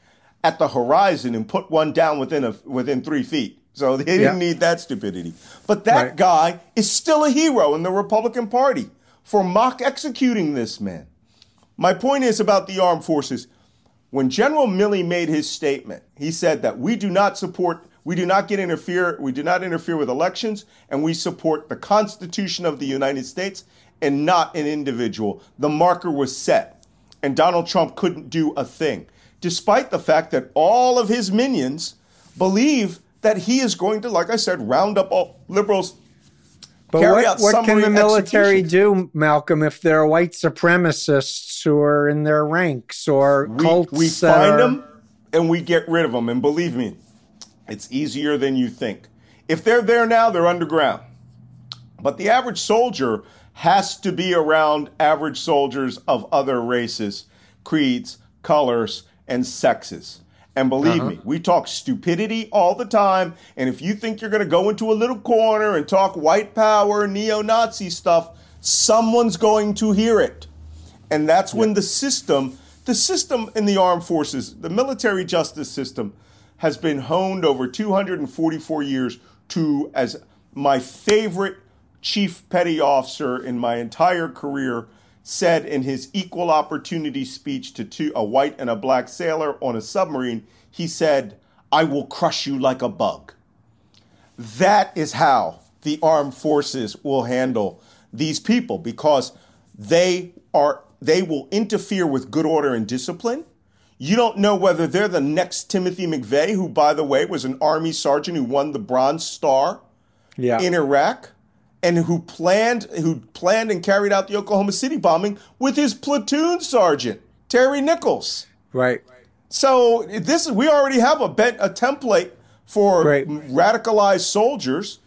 at the horizon and put one down within a within three feet. So they didn't Yeah. need that stupidity. But that Right. guy is still a hero in the Republican Party for mock executing this man. My point is about the armed forces. When General Milley made his statement, he said that we do not support, we do not get interfere, we do not interfere with elections, and we support the Constitution of the United States and not an individual. The marker was set, and Donald Trump couldn't do a thing, despite the fact that all of his minions believe that he is going to, like I said, round up all liberals. But what, what can the military do, Malcolm, if there are white supremacists who are in their ranks or We, cults we find are- them and we get rid of them. And believe me, it's easier than you think. If they're there now, they're underground. But the average soldier has to be around average soldiers of other races, creeds, colors, and sexes. And believe uh-huh. me, we talk stupidity all the time. And if you think you're going to go into a little corner and talk white power, neo Nazi stuff, someone's going to hear it. And that's when the system, the system in the armed forces, the military justice system, has been honed over 244 years to, as my favorite chief petty officer in my entire career said in his equal opportunity speech to two, a white and a black sailor on a submarine, he said, I will crush you like a bug. That is how the armed forces will handle these people because they are they will interfere with good order and discipline. You don't know whether they're the next Timothy McVeigh, who by the way was an army sergeant who won the Bronze Star yeah. in Iraq and who planned who planned and carried out the Oklahoma City bombing with his platoon sergeant, Terry Nichols. right. So this is we already have a bet, a template for Right. radicalized soldiers.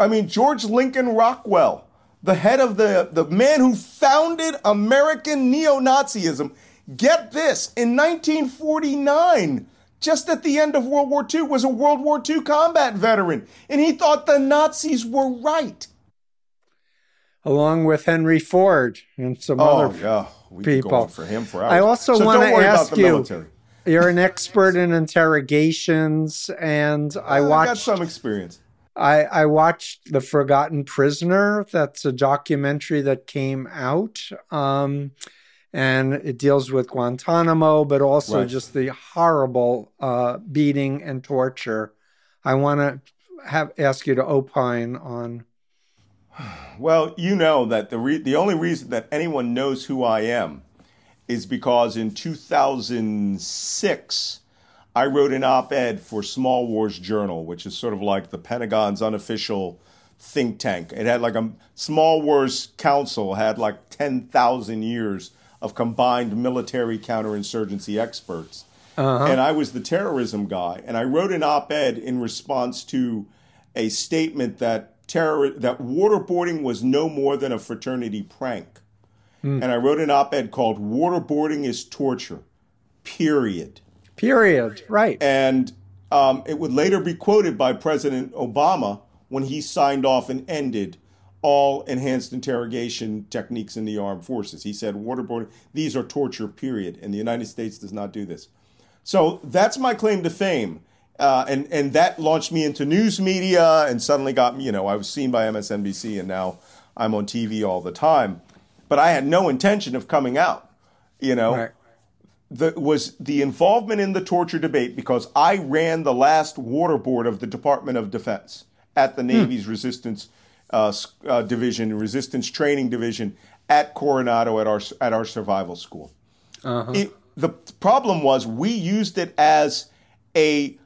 I mean George Lincoln Rockwell, the head of the the man who founded American neo-Nazism. Get this, in 1949, just at the end of World War II, was a World War II combat veteran, and he thought the Nazis were right. Along with Henry Ford and some Oh other yeah, we could people. for him for hours. I also so wanna ask you. You're an [laughs] expert in interrogations, and I I got watched. some experience. I, I watched The Forgotten Prisoner. That's a documentary that came out. Um, and it deals with Guantanamo, but also Right. just the horrible uh, beating and torture. I want to have ask you to opine on. [sighs] Well, you know that the re- the only reason that anyone knows who I am is because in 2006 I wrote an op-ed for Small Wars Journal, which is sort of like the Pentagon's unofficial think tank. It had like a Small Wars Council had like 10,000 years of combined military counterinsurgency experts. And I was the terrorism guy. And I wrote an op ed in response to a statement that terror that waterboarding was no more than a fraternity prank. And I wrote an op ed called Waterboarding is Torture, period. Period. Right. And um, it would later be quoted by President Obama when he signed off and ended all enhanced interrogation techniques in the armed forces. He said, waterboarding, these are torture, period. And the United States does not do this. So that's my claim to fame. Uh, and, and that launched me into news media and suddenly got me, you know, I was seen by MSNBC and now I'm on TV all the time. But I had no intention of coming out, you know Right. the, was the involvement in the torture debate because I ran the last water board of the Department of Defense at the Navy's Resistance uh, uh, Division, Resistance Training Division at Coronado at our at our survival school. It, the problem was we used it as a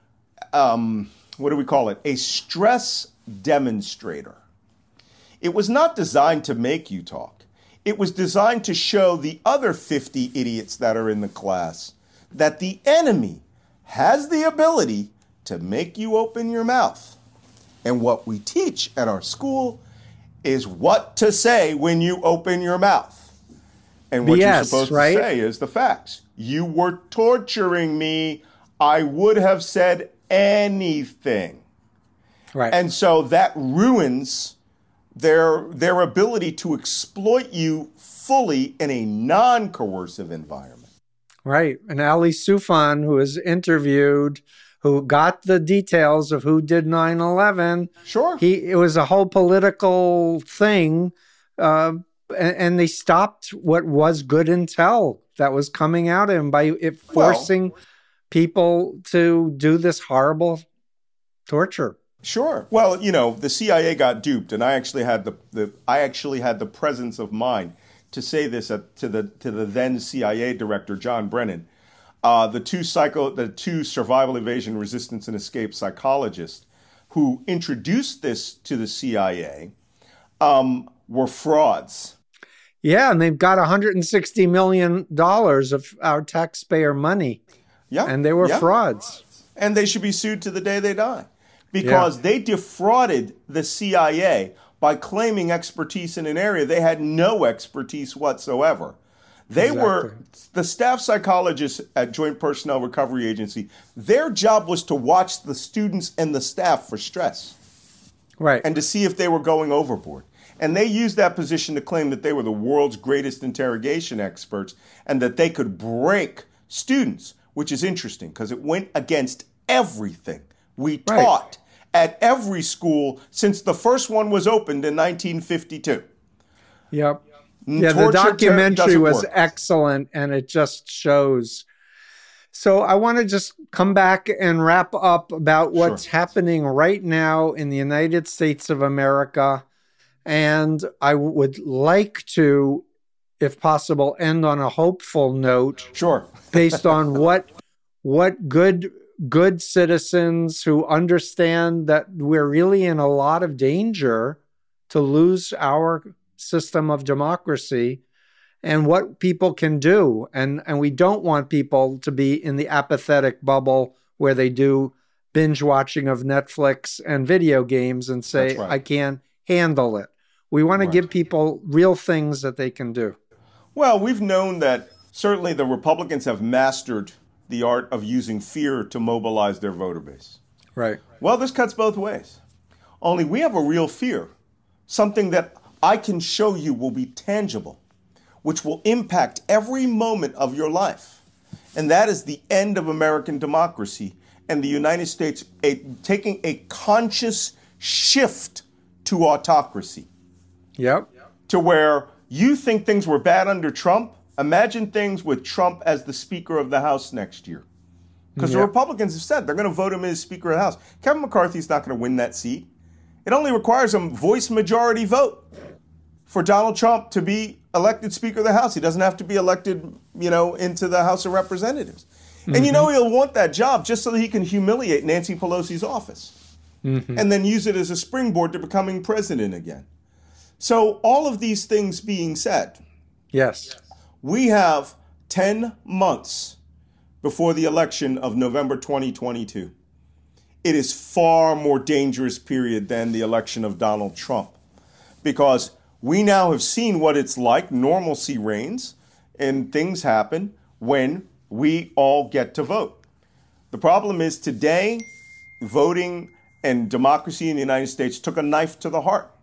um, what do we call it? A stress demonstrator. It was not designed to make you talk. It was designed to show the other 50 idiots that are in the class that the enemy has the ability to make you open your mouth. And what we teach at our school is what to say when you open your mouth. And what you're supposed right? to say is the facts. You were torturing me. I would have said anything. Right. And so that ruins their their ability to exploit you fully in a non-coercive environment. Right. And Ali Soufan, who was interviewed, who got the details of who did 9 11. Sure. He, it was a whole political thing. Uh, and, and, they stopped what was good intel that was coming out of him by it forcing well, people to do this horrible torture. Sure. Well, you know, the CIA got duped, and I actually had the, the I actually had the presence of mind to say this at, to the to the then CIA director John Brennan. Uh, the two psycho the two survival evasion resistance and escape psychologists who introduced this to the CIA um, were frauds. Yeah, and they've got 160 million dollars of our taxpayer money. Yeah, and they were yeah. frauds. And they should be sued to the day they die because yeah. they defrauded the CIA by claiming expertise in an area they had no expertise whatsoever. They exactly. were the staff psychologists at Joint Personnel Recovery Agency. Their job was to watch the students and the staff for stress. Right. And to see if they were going overboard. And they used that position to claim that they were the world's greatest interrogation experts and that they could break students, which is interesting because it went against everything we right. taught at every school since the first one was opened in 1952. Yep. Yeah, the documentary was work. excellent and it just shows. So I want to just come back and wrap up about what's sure. happening right now in the United States of America. And I would like to, if possible, end on a hopeful note. Sure. [laughs] based on what what good good citizens who understand that we're really in a lot of danger to lose our system of democracy and what people can do and and we don't want people to be in the apathetic bubble where they do binge watching of Netflix and video games and say right. I can't handle it. We want to right. give people real things that they can do. Well, we've known that certainly the Republicans have mastered the art of using fear to mobilize their voter base. Right. Well, this cuts both ways. Only we have a real fear, something that I can show you will be tangible, which will impact every moment of your life. And that is the end of American democracy and the United States a, taking a conscious shift to autocracy. Yep. To where you think things were bad under Trump, Imagine things with Trump as the Speaker of the House next year. Because the Republicans have said they're going to vote him as Speaker of the House. Kevin McCarthy's not going to win that seat. It only requires a voice majority vote for Donald Trump to be elected Speaker of the House. He doesn't have to be elected, you know, into the House of Representatives. Mm-hmm. And you know he'll want that job just so that he can humiliate Nancy Pelosi's office mm-hmm. and then use it as a springboard to becoming president again. So all of these things being said, yes we have 10 months before the election of November 2022. It is far more dangerous period than the election of Donald Trump because we now have seen what it's like normalcy reigns and things happen when we all get to vote. The problem is today voting and democracy in the United States took a knife to the heart.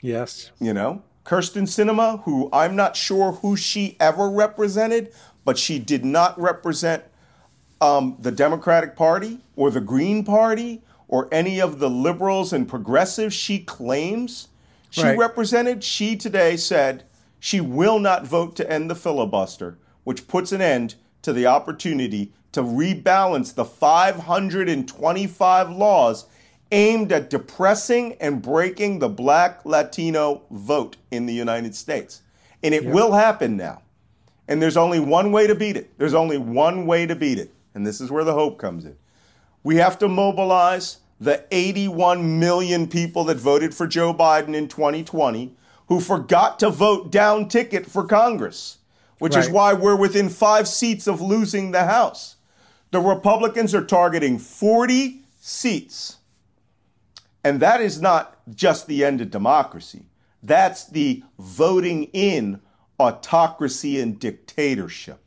Yes. You know, Kyrsten Sinema, who I'm not sure who she ever represented, but she did not represent um, the Democratic Party or the Green Party or any of the liberals and progressives she claims she right. represented. She today said she will not vote to end the filibuster, which puts an end to the opportunity to rebalance the 525 laws aimed at depressing and breaking the black Latino vote in the United States. And it yep. will happen now. And there's only one way to beat it. There's only one way to beat it. And this is where the hope comes in. We have to mobilize the 81 million people that voted for Joe Biden in 2020 who forgot to vote down ticket for Congress, which right. is why we're within five seats of losing the House. The Republicans are targeting 40 seats and that is not just the end of democracy. That's the voting in autocracy and dictatorship.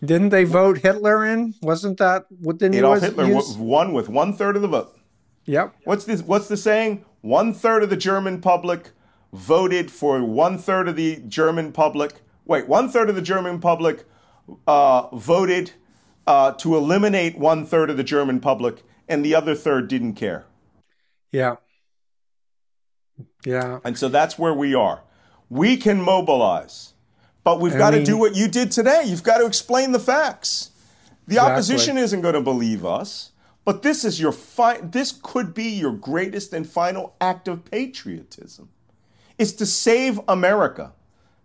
Didn't they vote Hitler in? Wasn't that what the Adolf Hitler use? won with one third of the vote. Yep. What's this? What's the saying? One third of the German public voted for one third of the German public. Wait, one third of the German public uh, voted uh, to eliminate one third of the German public, and the other third didn't care. Yeah. Yeah. And so that's where we are. We can mobilize, but we've I got mean, to do what you did today. You've got to explain the facts. The exactly. opposition isn't going to believe us, but this is your fi- this could be your greatest and final act of patriotism. It's to save America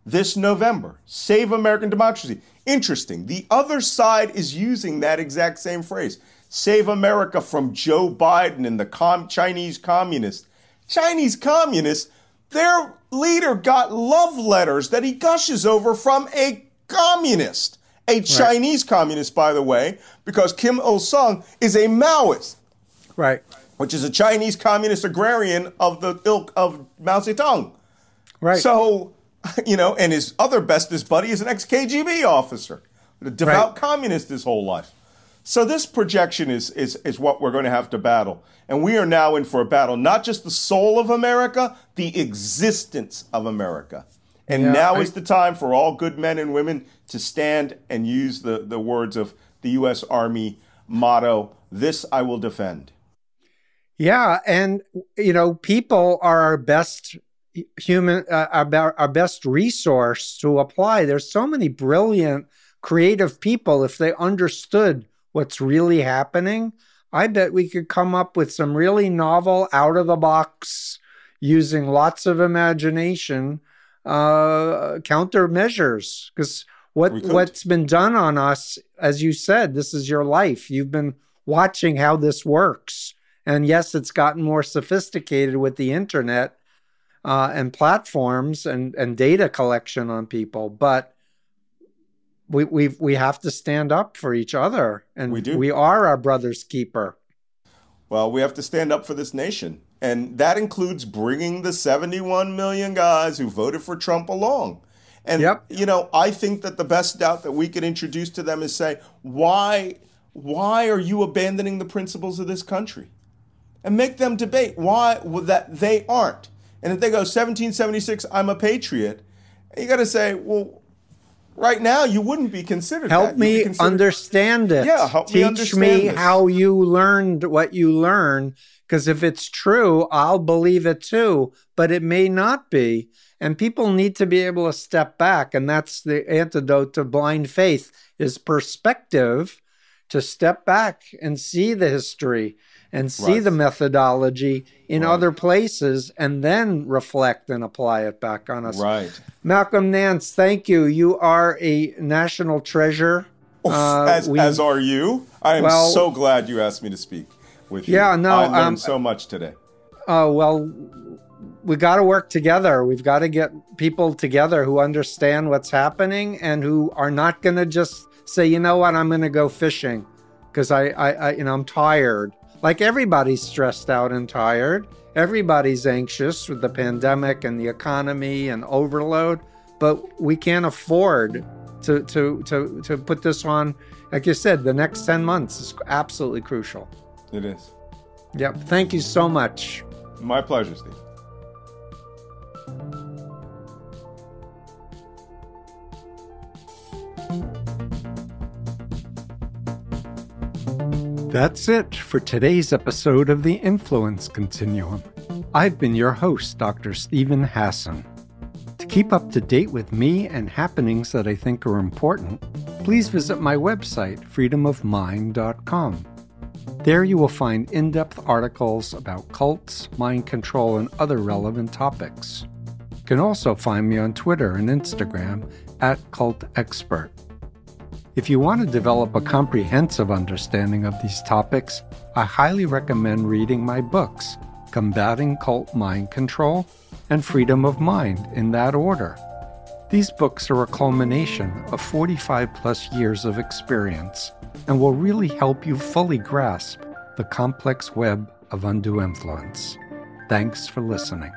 this November. Save American democracy. Interesting. The other side is using that exact same phrase. Save America from Joe Biden and the com- Chinese communists. Chinese communists, their leader got love letters that he gushes over from a communist. A Chinese right. communist, by the way, because Kim Il sung is a Maoist. Right. Which is a Chinese communist agrarian of the ilk of Mao Zedong. Right. So [laughs] you know, and his other bestest buddy is an ex KGB officer, a devout right. communist his whole life. So this projection is, is, is what we're going to have to battle. And we are now in for a battle, not just the soul of America, the existence of America. And yeah, now I, is the time for all good men and women to stand and use the, the words of the U.S. Army motto, this I will defend. Yeah. And, you know, people are our best human uh, our, our best resource to apply there's so many brilliant creative people if they understood what's really happening i bet we could come up with some really novel out of the box using lots of imagination uh, countermeasures because what what's been done on us as you said this is your life you've been watching how this works and yes it's gotten more sophisticated with the internet uh, and platforms and, and data collection on people, but we we we have to stand up for each other, and we do. We are our brother's keeper. Well, we have to stand up for this nation, and that includes bringing the 71 million guys who voted for Trump along. And yep. you know, I think that the best doubt that we can introduce to them is say, why why are you abandoning the principles of this country? And make them debate why that they aren't. And if they go 1776, I'm a patriot, you got to say, well, right now you wouldn't be considered. Help me considered, understand it. Yeah, help Teach me understand me how you learned what you learned. Because if it's true, I'll believe it too. But it may not be. And people need to be able to step back. And that's the antidote to blind faith is perspective to step back and see the history and see right. the methodology in right. other places and then reflect and apply it back on us. Right. Malcolm Nance, thank you. You are a national treasure. Uh, as, we, as are you. I am well, so glad you asked me to speak with you. Yeah, no. I learned um, so much today. Oh, uh, well, we got to work together. We've got to get people together who understand what's happening and who are not going to just say, you know what, I'm going to go fishing because I, I, I, you know, I'm tired. Like everybody's stressed out and tired. Everybody's anxious with the pandemic and the economy and overload, but we can't afford to to to to put this on. Like you said, the next 10 months is absolutely crucial. It is. Yep. Thank you so much. My pleasure, Steve. That's it for today's episode of the Influence Continuum. I've been your host, Dr. Steven Hassan. To keep up to date with me and happenings that I think are important, please visit my website, freedomofmind.com. There you will find in depth articles about cults, mind control, and other relevant topics. You can also find me on Twitter and Instagram at Cult Expert. If you want to develop a comprehensive understanding of these topics, I highly recommend reading my books, Combating Cult Mind Control and Freedom of Mind, in that order. These books are a culmination of 45 plus years of experience and will really help you fully grasp the complex web of undue influence. Thanks for listening.